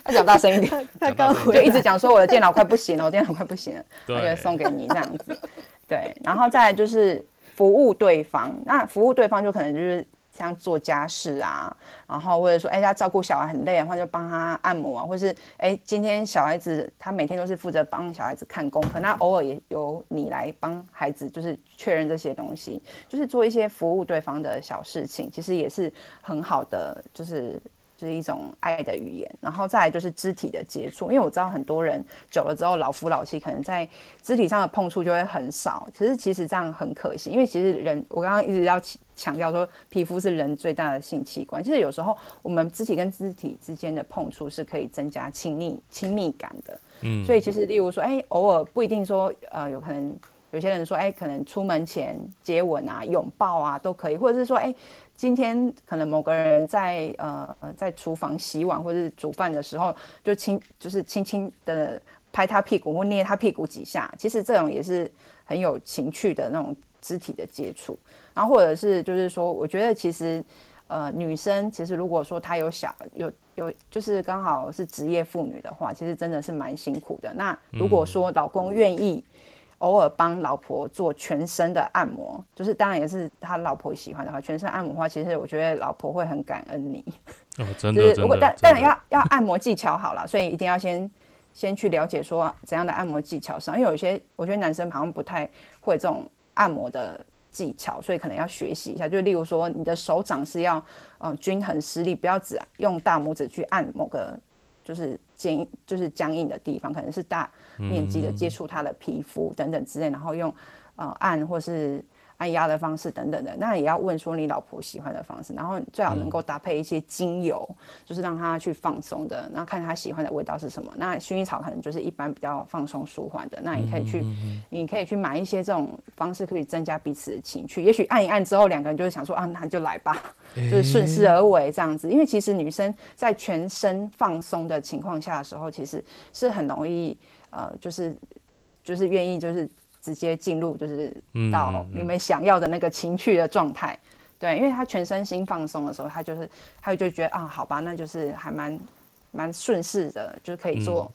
他讲大声一点，他刚就一直讲说我的电脑快不行了，我电脑快不行了，对，送给你这样子，对，然后再来就是。服务对方，那服务对方就可能就是像做家事啊，然后或者说，哎，他照顾小孩很累的话，就帮他按摩啊，或是，哎，今天小孩子他每天都是负责帮小孩子看功课，那偶尔也由你来帮孩子，就是确认这些东西，就是做一些服务对方的小事情，其实也是很好的，就是就是一种爱的语言，然后再来就是肢体的接触，因为我知道很多人久了之后老夫老妻，可能在肢体上的碰触就会很少。可是其实这样很可惜，因为其实人我刚刚一直要强调说，皮肤是人最大的性器官。其实有时候我们肢体跟肢体之间的碰触是可以增加亲密亲密感的。嗯，所以其实例如说，哎，偶尔不一定说，呃，有可能有些人说，哎，可能出门前接吻啊、拥抱啊都可以，或者是说，哎。今天可能某个人在呃呃在厨房洗碗或者是煮饭的时候，就轻就是轻轻的拍他屁股或捏他屁股几下，其实这种也是很有情趣的那种肢体的接触。然后或者是就是说，我觉得其实呃女生其实如果说她有小有有就是刚好是职业妇女的话，其实真的是蛮辛苦的。那如果说老公愿意。偶尔帮老婆做全身的按摩，就是当然也是他老婆喜欢的话，全身按摩的话，其实我觉得老婆会很感恩你。哦，真的，就是如果但但要要按摩技巧好了，所以一定要先先去了解说怎样的按摩技巧上，因为有些我觉得男生好像不太会这种按摩的技巧，所以可能要学习一下。就例如说，你的手掌是要嗯均衡施力，不要只用大拇指去按某个。就是坚，就是僵硬的地方，可能是大面积的接触他的皮肤等等之类，然后用呃按或是。按压的方式等等的，那也要问说你老婆喜欢的方式，然后最好能够搭配一些精油，就是让她去放松的，然后看她喜欢的味道是什么。那薰衣草可能就是一般比较放松舒缓的，那你可以去，你可以去买一些这种方式，可以增加彼此的情趣。也许按一按之后，两个人就会想说啊，那就来吧，就是顺势而为这样子。因为其实女生在全身放松的情况下的时候，其实是很容易呃，就是就是愿意就是。直接进入就是到你们想要的那个情趣的状态，对，因为他全身心放松的时候，他就是他就觉得啊，好吧，那就是还蛮蛮顺势的，就是可以做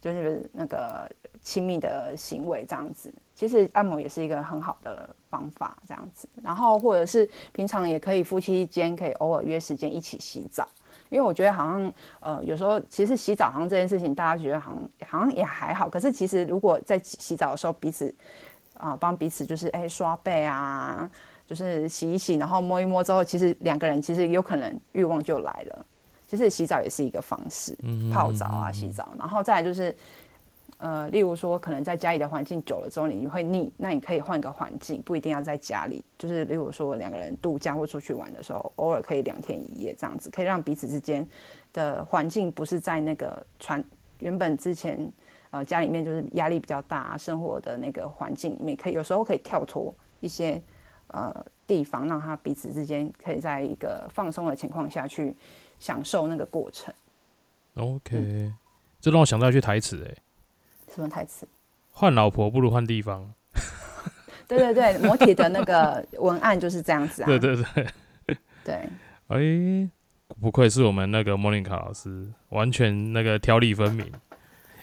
就是那个亲密的行为这样子。其实按摩也是一个很好的方法，这样子。然后或者是平常也可以夫妻间可以偶尔约时间一起洗澡，因为我觉得好像呃有时候其实洗澡好像这件事情大家觉得好像好像也还好，可是其实如果在洗澡的时候彼此啊帮彼此就是哎刷背啊，就是洗一洗，然后摸一摸之后，其实两个人其实有可能欲望就来了。其实洗澡也是一个方式，泡澡啊洗澡，然后再来就是呃例如说可能在家里的环境久了之后你会腻，那你可以换个环境，不一定要在家里，就是例如说两个人度假或出去玩的时候，偶尔可以两天一夜这样子，可以让彼此之间的环境不是在那个传原本之前呃家里面就是压力比较大，生活的那个环境里面，可以有时候可以跳脱一些呃地方，让他彼此之间可以在一个放松的情况下去享受那个过程。OK，这让我想到一句台词，哎，什么台词？换老婆不如换地方。对对对，摩铁的那个文案就是这样子啊。<laughs> 对对对，对。哎，不愧是我们那个莫妮卡老师，完全那个条理分明。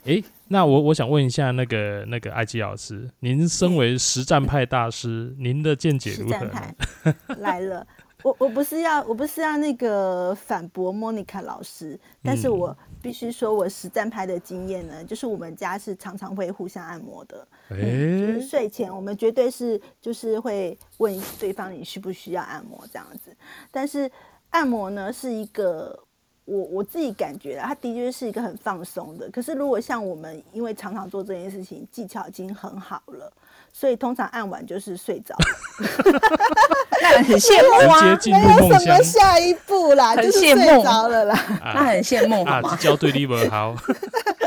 哎，那我我想问一下那个那个艾基老师，您身为实战派大师，您的见解如何？来了，我我不是要我不是要那个反驳莫妮卡老师，但是我。必须说，我实战拍的经验呢，就是我们家是常常会互相按摩的。就是睡前，我们绝对是就是会问对方你需不需要按摩这样子。但是按摩呢，是一个我我自己感觉，它的确是一个很放松的。可是如果像我们，因为常常做这件事情，技巧已经很好了。所以通常按完就是睡着，<laughs> 那很羡慕啊，没有什么下一步啦，就是睡着了啦，那很羡慕啊，交对你们好，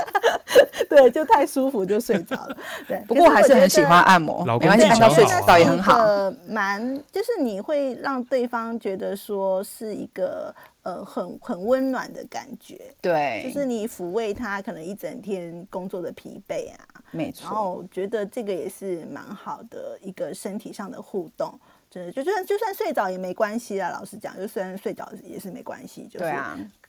<laughs> 对，就太舒服就睡着了，对，<laughs> 不过还是很喜欢按摩，没关系，按到睡着也很好，呃蛮就是你会让对方觉得说是一个。呃，很很温暖的感觉，对，就是你抚慰他可能一整天工作的疲惫啊，没错。然后觉得这个也是蛮好的一个身体上的互动，真的，就算就算睡着也没关系啦。老实讲，就虽然睡着也是没关系，就是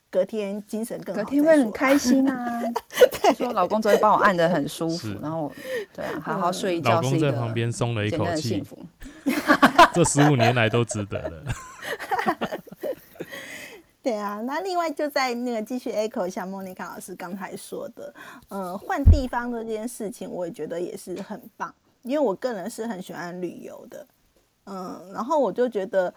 隔天精神更隔天会很开心啊。<laughs> 说老公昨天帮我按的很舒服，然后对啊，好好睡一觉，老公在旁边松了一口气，<laughs> 这十五年来都值得了。<laughs> 对啊，那另外就在那个继续 echo 一下莫妮卡老师刚才说的，嗯，换地方这件事情，我也觉得也是很棒，因为我个人是很喜欢旅游的，嗯，然后我就觉得，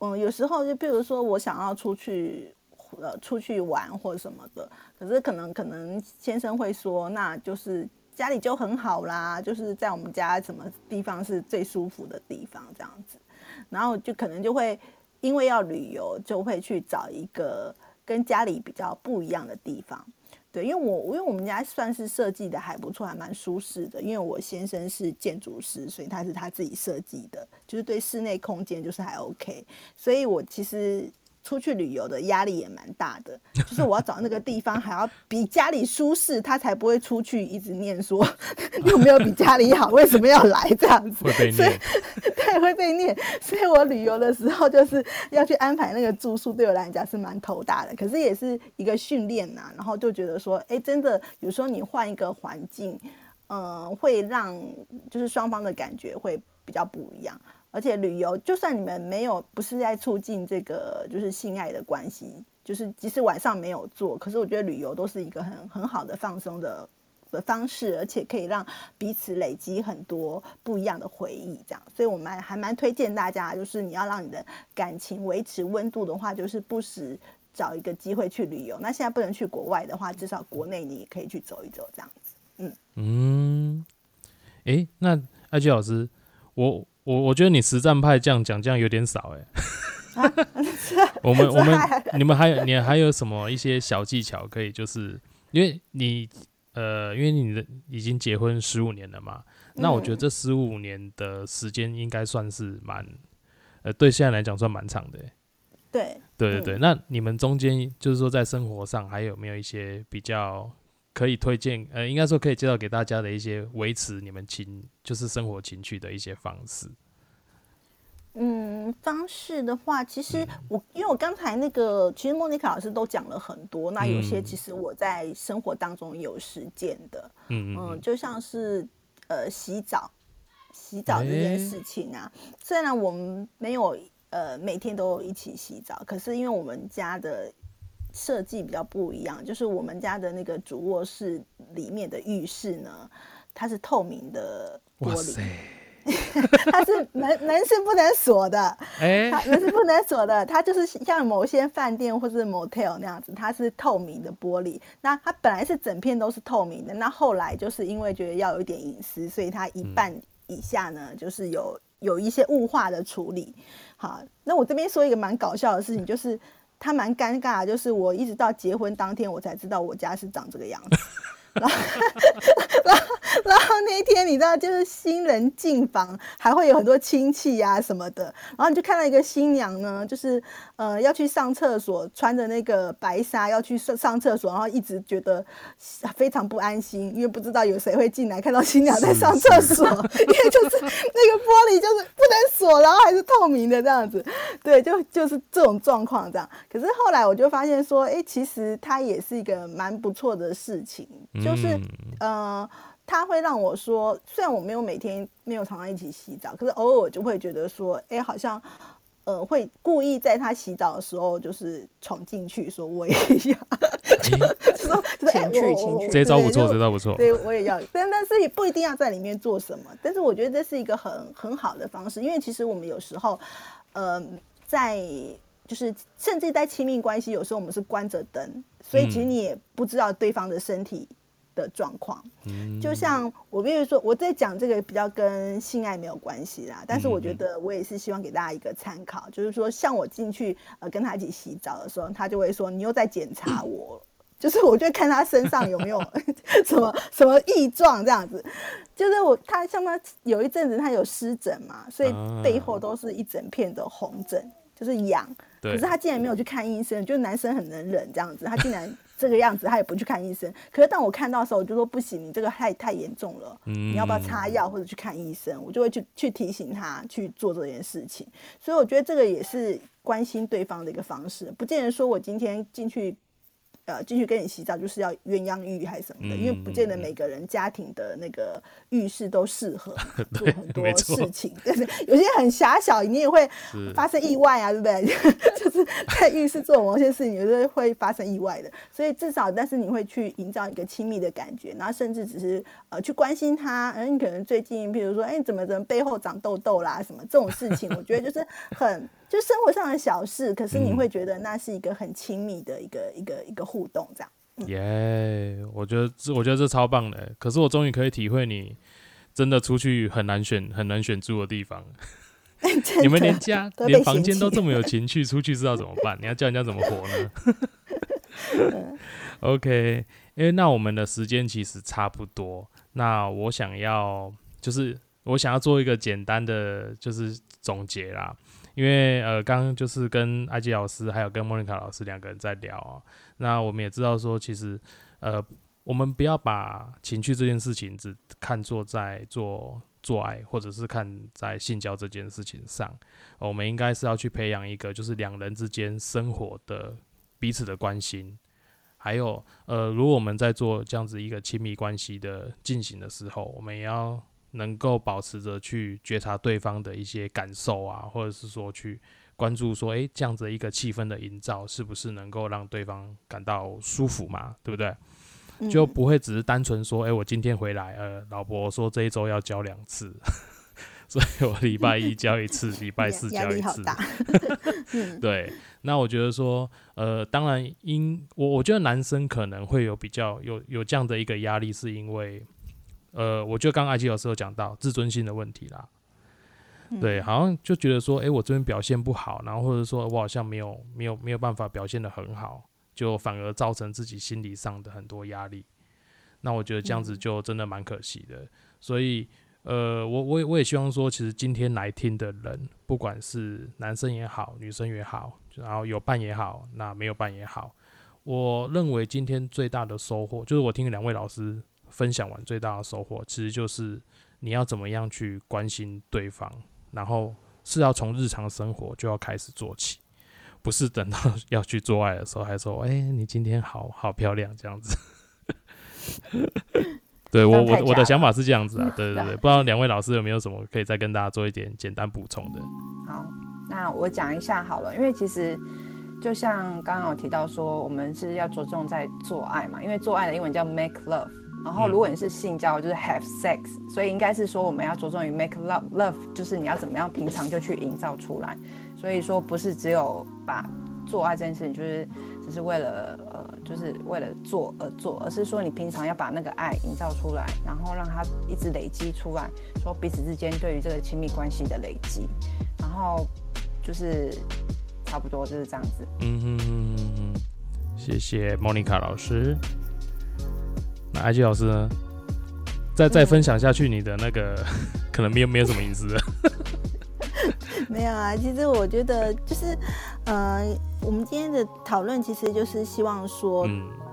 嗯，有时候就比如说我想要出去呃出去玩或什么的，可是可能可能先生会说，那就是家里就很好啦，就是在我们家什么地方是最舒服的地方这样子，然后就可能就会因为要旅游，就会去找一个跟家里比较不一样的地方。对，因为我因为我们家算是设计的还不错，还蛮舒适的。因为我先生是建筑师，所以他是他自己设计的，就是对室内空间就是还 OK。所以我其实。出去旅游的压力也蛮大的，<laughs> 就是我要找那个地方还要比家里舒适，他才不会出去一直念说 <laughs> 有没有比家里好，为什么要来这样子？会被念，<laughs> 对，会被念。所以我旅游的时候就是要去安排那个住宿，对我来讲是蛮头大的，可是也是一个训练呐。然后就觉得说，哎，真的有时候你换一个环境，嗯，会让就是双方的感觉会比较不一样。而且旅游，就算你们没有不是在促进这个就是性爱的关系，就是即使晚上没有做，可是我觉得旅游都是一个很很好的放松的的方式，而且可以让彼此累积很多不一样的回忆。这样，所以我们还蛮推荐大家，就是你要让你的感情维持温度的话，就是不时找一个机会去旅游。那现在不能去国外的话，至少国内你也可以去走一走，这样子。嗯嗯，哎，那艾菊老师，我。我我觉得你实战派这样讲，这样有点少哎。<laughs> 我们 <laughs> 我们你们还有你还有什么一些小技巧可以？就是因为你呃，因为你的已经结婚十五年了嘛，那我觉得这十五年的时间应该算是蛮呃，对现在来讲算蛮长的。对对对对，那你们中间就是说在生活上还有没有一些比较？可以推荐，呃，应该说可以介绍给大家的一些维持你们情，就是生活情趣的一些方式。嗯，方式的话，其实我因为我刚才那个，其实莫妮卡老师都讲了很多，那有些其实我在生活当中有实践的，嗯嗯，就像是呃洗澡，洗澡这件事情啊，虽然我们没有呃每天都一起洗澡，可是因为我们家的。设计比较不一样，就是我们家的那个主卧室里面的浴室呢，它是透明的玻璃，<laughs> 它是门门是不能锁的，哎，门是不能锁的，它就是像某些饭店或是 motel 那样子，它是透明的玻璃。那它本来是整片都是透明的，那后来就是因为觉得要有一点隐私，所以它一半以下呢，就是有有一些雾化的处理。好，那我这边说一个蛮搞笑的事情，就是。他蛮尴尬，就是我一直到结婚当天，我才知道我家是长这个样子。<laughs> 然后，然后，然后那一天，你知道，就是新人进房，还会有很多亲戚呀什么的。然后你就看到一个新娘呢，就是呃要去上厕所，穿着那个白纱要去上上厕所，然后一直觉得非常不安心，因为不知道有谁会进来看到新娘在上厕所，因为就是 <laughs> 那个玻璃就是不能锁，然后还是透明的这样子。对，就就是这种状况这样。可是后来我就发现说，哎，其实它也是一个蛮不错的事情。就是，呃，他会让我说，虽然我没有每天没有常常一起洗澡，可是偶尔就会觉得说，哎，好像，呃，会故意在他洗澡的时候，就是闯进去，说我也要，说情趣情趣，这招不错，这招不错，对，我也要，但但是也不一定要在里面做什么，但是我觉得这是一个很很好的方式，因为其实我们有时候，呃，在就是甚至在亲密关系，有时候我们是关着灯，所以其实你也不知道对方的身体。的状况，就像我比如说我在讲这个比较跟性爱没有关系啦，但是我觉得我也是希望给大家一个参考，就是说像我进去呃跟他一起洗澡的时候，他就会说你又在检查我，<laughs> 就是我就看他身上有没有 <laughs> 什么什么异状这样子，就是我他像他有一阵子他有湿疹嘛，所以背后都是一整片的红疹，就是痒，可是他竟然没有去看医生，就男生很能忍这样子，他竟然。这个样子，他也不去看医生。可是当我看到的时候，我就说不行，你这个太太严重了，你要不要擦药或者去看医生？我就会去去提醒他去做这件事情。所以我觉得这个也是关心对方的一个方式，不见得说我今天进去呃进去跟你洗澡就是要鸳鸯浴还是什么的，因为不见得每个人家庭的那个浴室都适合 <laughs> 做很多事情，对不对？有些很狭小，你也会发生意外啊，对不对？<laughs> 就是在浴室做某些事情，有时候会发生意外的。所以至少，但是你会去营造一个亲密的感觉，然后甚至只是呃去关心他，嗯，你可能最近，比如说，哎，怎么怎么背后长痘痘啦，什么这种事情，我觉得就是很就生活上的小事，可是你会觉得那是一个很亲密的一个一个一个互动，这样。耶，我觉得这我觉得这超棒的。可是我终于可以体会你真的出去很难选很难选住的地方。<laughs> 你们连家连房间都这么有情趣，出去知道怎么办？你要教人家怎么活呢？<laughs> <laughs> OK，因为那我们的时间其实差不多。那我想要就是我想要做一个简单的就是总结啦。因为呃，刚刚就是跟艾吉老师还有跟莫妮卡老师两个人在聊啊。那我们也知道说，其实呃，我们不要把情趣这件事情只看作在做做爱，或者是看在性交这件事情上。我们应该是要去培养一个就是两人之间生活的彼此的关心。还有呃，如果我们在做这样子一个亲密关系的进行的时候，我们也要。能够保持着去觉察对方的一些感受啊，或者是说去关注说，诶，这样子一个气氛的营造是不是能够让对方感到舒服嘛？对不对？就不会只是单纯说，诶，我今天回来，呃，老婆说这一周要交两次，<laughs> 所以我礼拜一交一次，<laughs> 礼拜四交一次。<laughs> 对，那我觉得说，呃，当然，因我我觉得男生可能会有比较有有这样的一个压力，是因为。呃，我觉得刚刚艾基老师有讲到自尊心的问题啦，对，好像就觉得说，哎，我这边表现不好，然后或者说我好像没有没有没有办法表现的很好，就反而造成自己心理上的很多压力。那我觉得这样子就真的蛮可惜的。所以，呃，我我也我也希望说，其实今天来听的人，不管是男生也好，女生也好，然后有伴也好，那没有伴也好，我认为今天最大的收获就是我听两位老师。分享完最大的收获，其实就是你要怎么样去关心对方，然后是要从日常生活就要开始做起，不是等到 <laughs> 要去做爱的时候还说：“哎，你今天好好漂亮。”这样子。<laughs> 对我我我的想法是这样子啊，<laughs> 对对对，不知道两位老师有没有什么可以再跟大家做一点简单补充的？好，那我讲一下好了，因为其实就像刚刚有提到说，我们是要着重在做爱嘛，因为做爱的英文叫 make love。然后，如果你是性交，就是 have sex，所以应该是说我们要着重于 make love love，就是你要怎么样平常就去营造出来。所以说不是只有把做爱这件事情，就是只是为了呃，就是为了做而做，而是说你平常要把那个爱营造出来，然后让它一直累积出来，说彼此之间对于这个亲密关系的累积，然后就是差不多就是这样子。嗯哼哼哼哼，谢谢莫妮卡老师。那艾吉老师呢？再再分享下去，你的那个可能没有没有什么隐私。没有啊，其实我觉得就是，呃，我们今天的讨论其实就是希望说，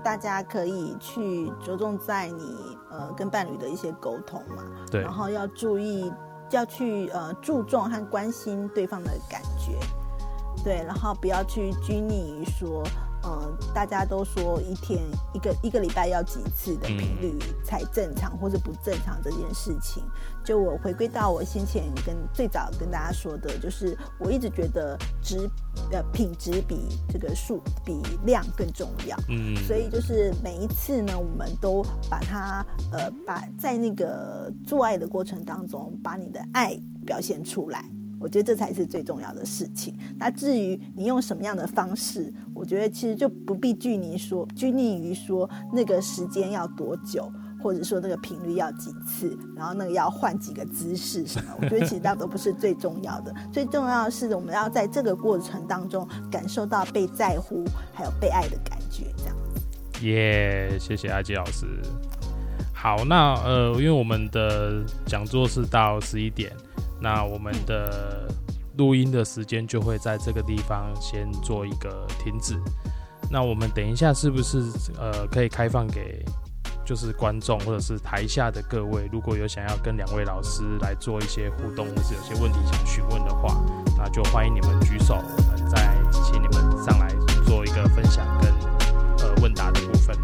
大家可以去着重在你呃跟伴侣的一些沟通嘛，对，然后要注意要去呃注重和关心对方的感觉，对，然后不要去拘泥于说。嗯，大家都说一天一个一个礼拜要几次的频率才正常，或者不正常这件事情，就我回归到我先前跟最早跟大家说的，就是我一直觉得值呃品质比这个数比量更重要。嗯，所以就是每一次呢，我们都把它呃把在那个做爱的过程当中，把你的爱表现出来。我觉得这才是最重要的事情。那至于你用什么样的方式，我觉得其实就不必拘泥说拘泥于说那个时间要多久，或者说那个频率要几次，然后那个要换几个姿势什么。我觉得其实那都不是最重要的。最重要的是我们要在这个过程当中感受到被在乎，还有被爱的感觉。这样。耶，谢谢阿基老师。好，那呃，因为我们的讲座是到十一点。那我们的录音的时间就会在这个地方先做一个停止。那我们等一下是不是呃可以开放给就是观众或者是台下的各位，如果有想要跟两位老师来做一些互动，或是有些问题想询问的话，那就欢迎你们举手，我们再请你们上来做一个分享跟呃问。答的部分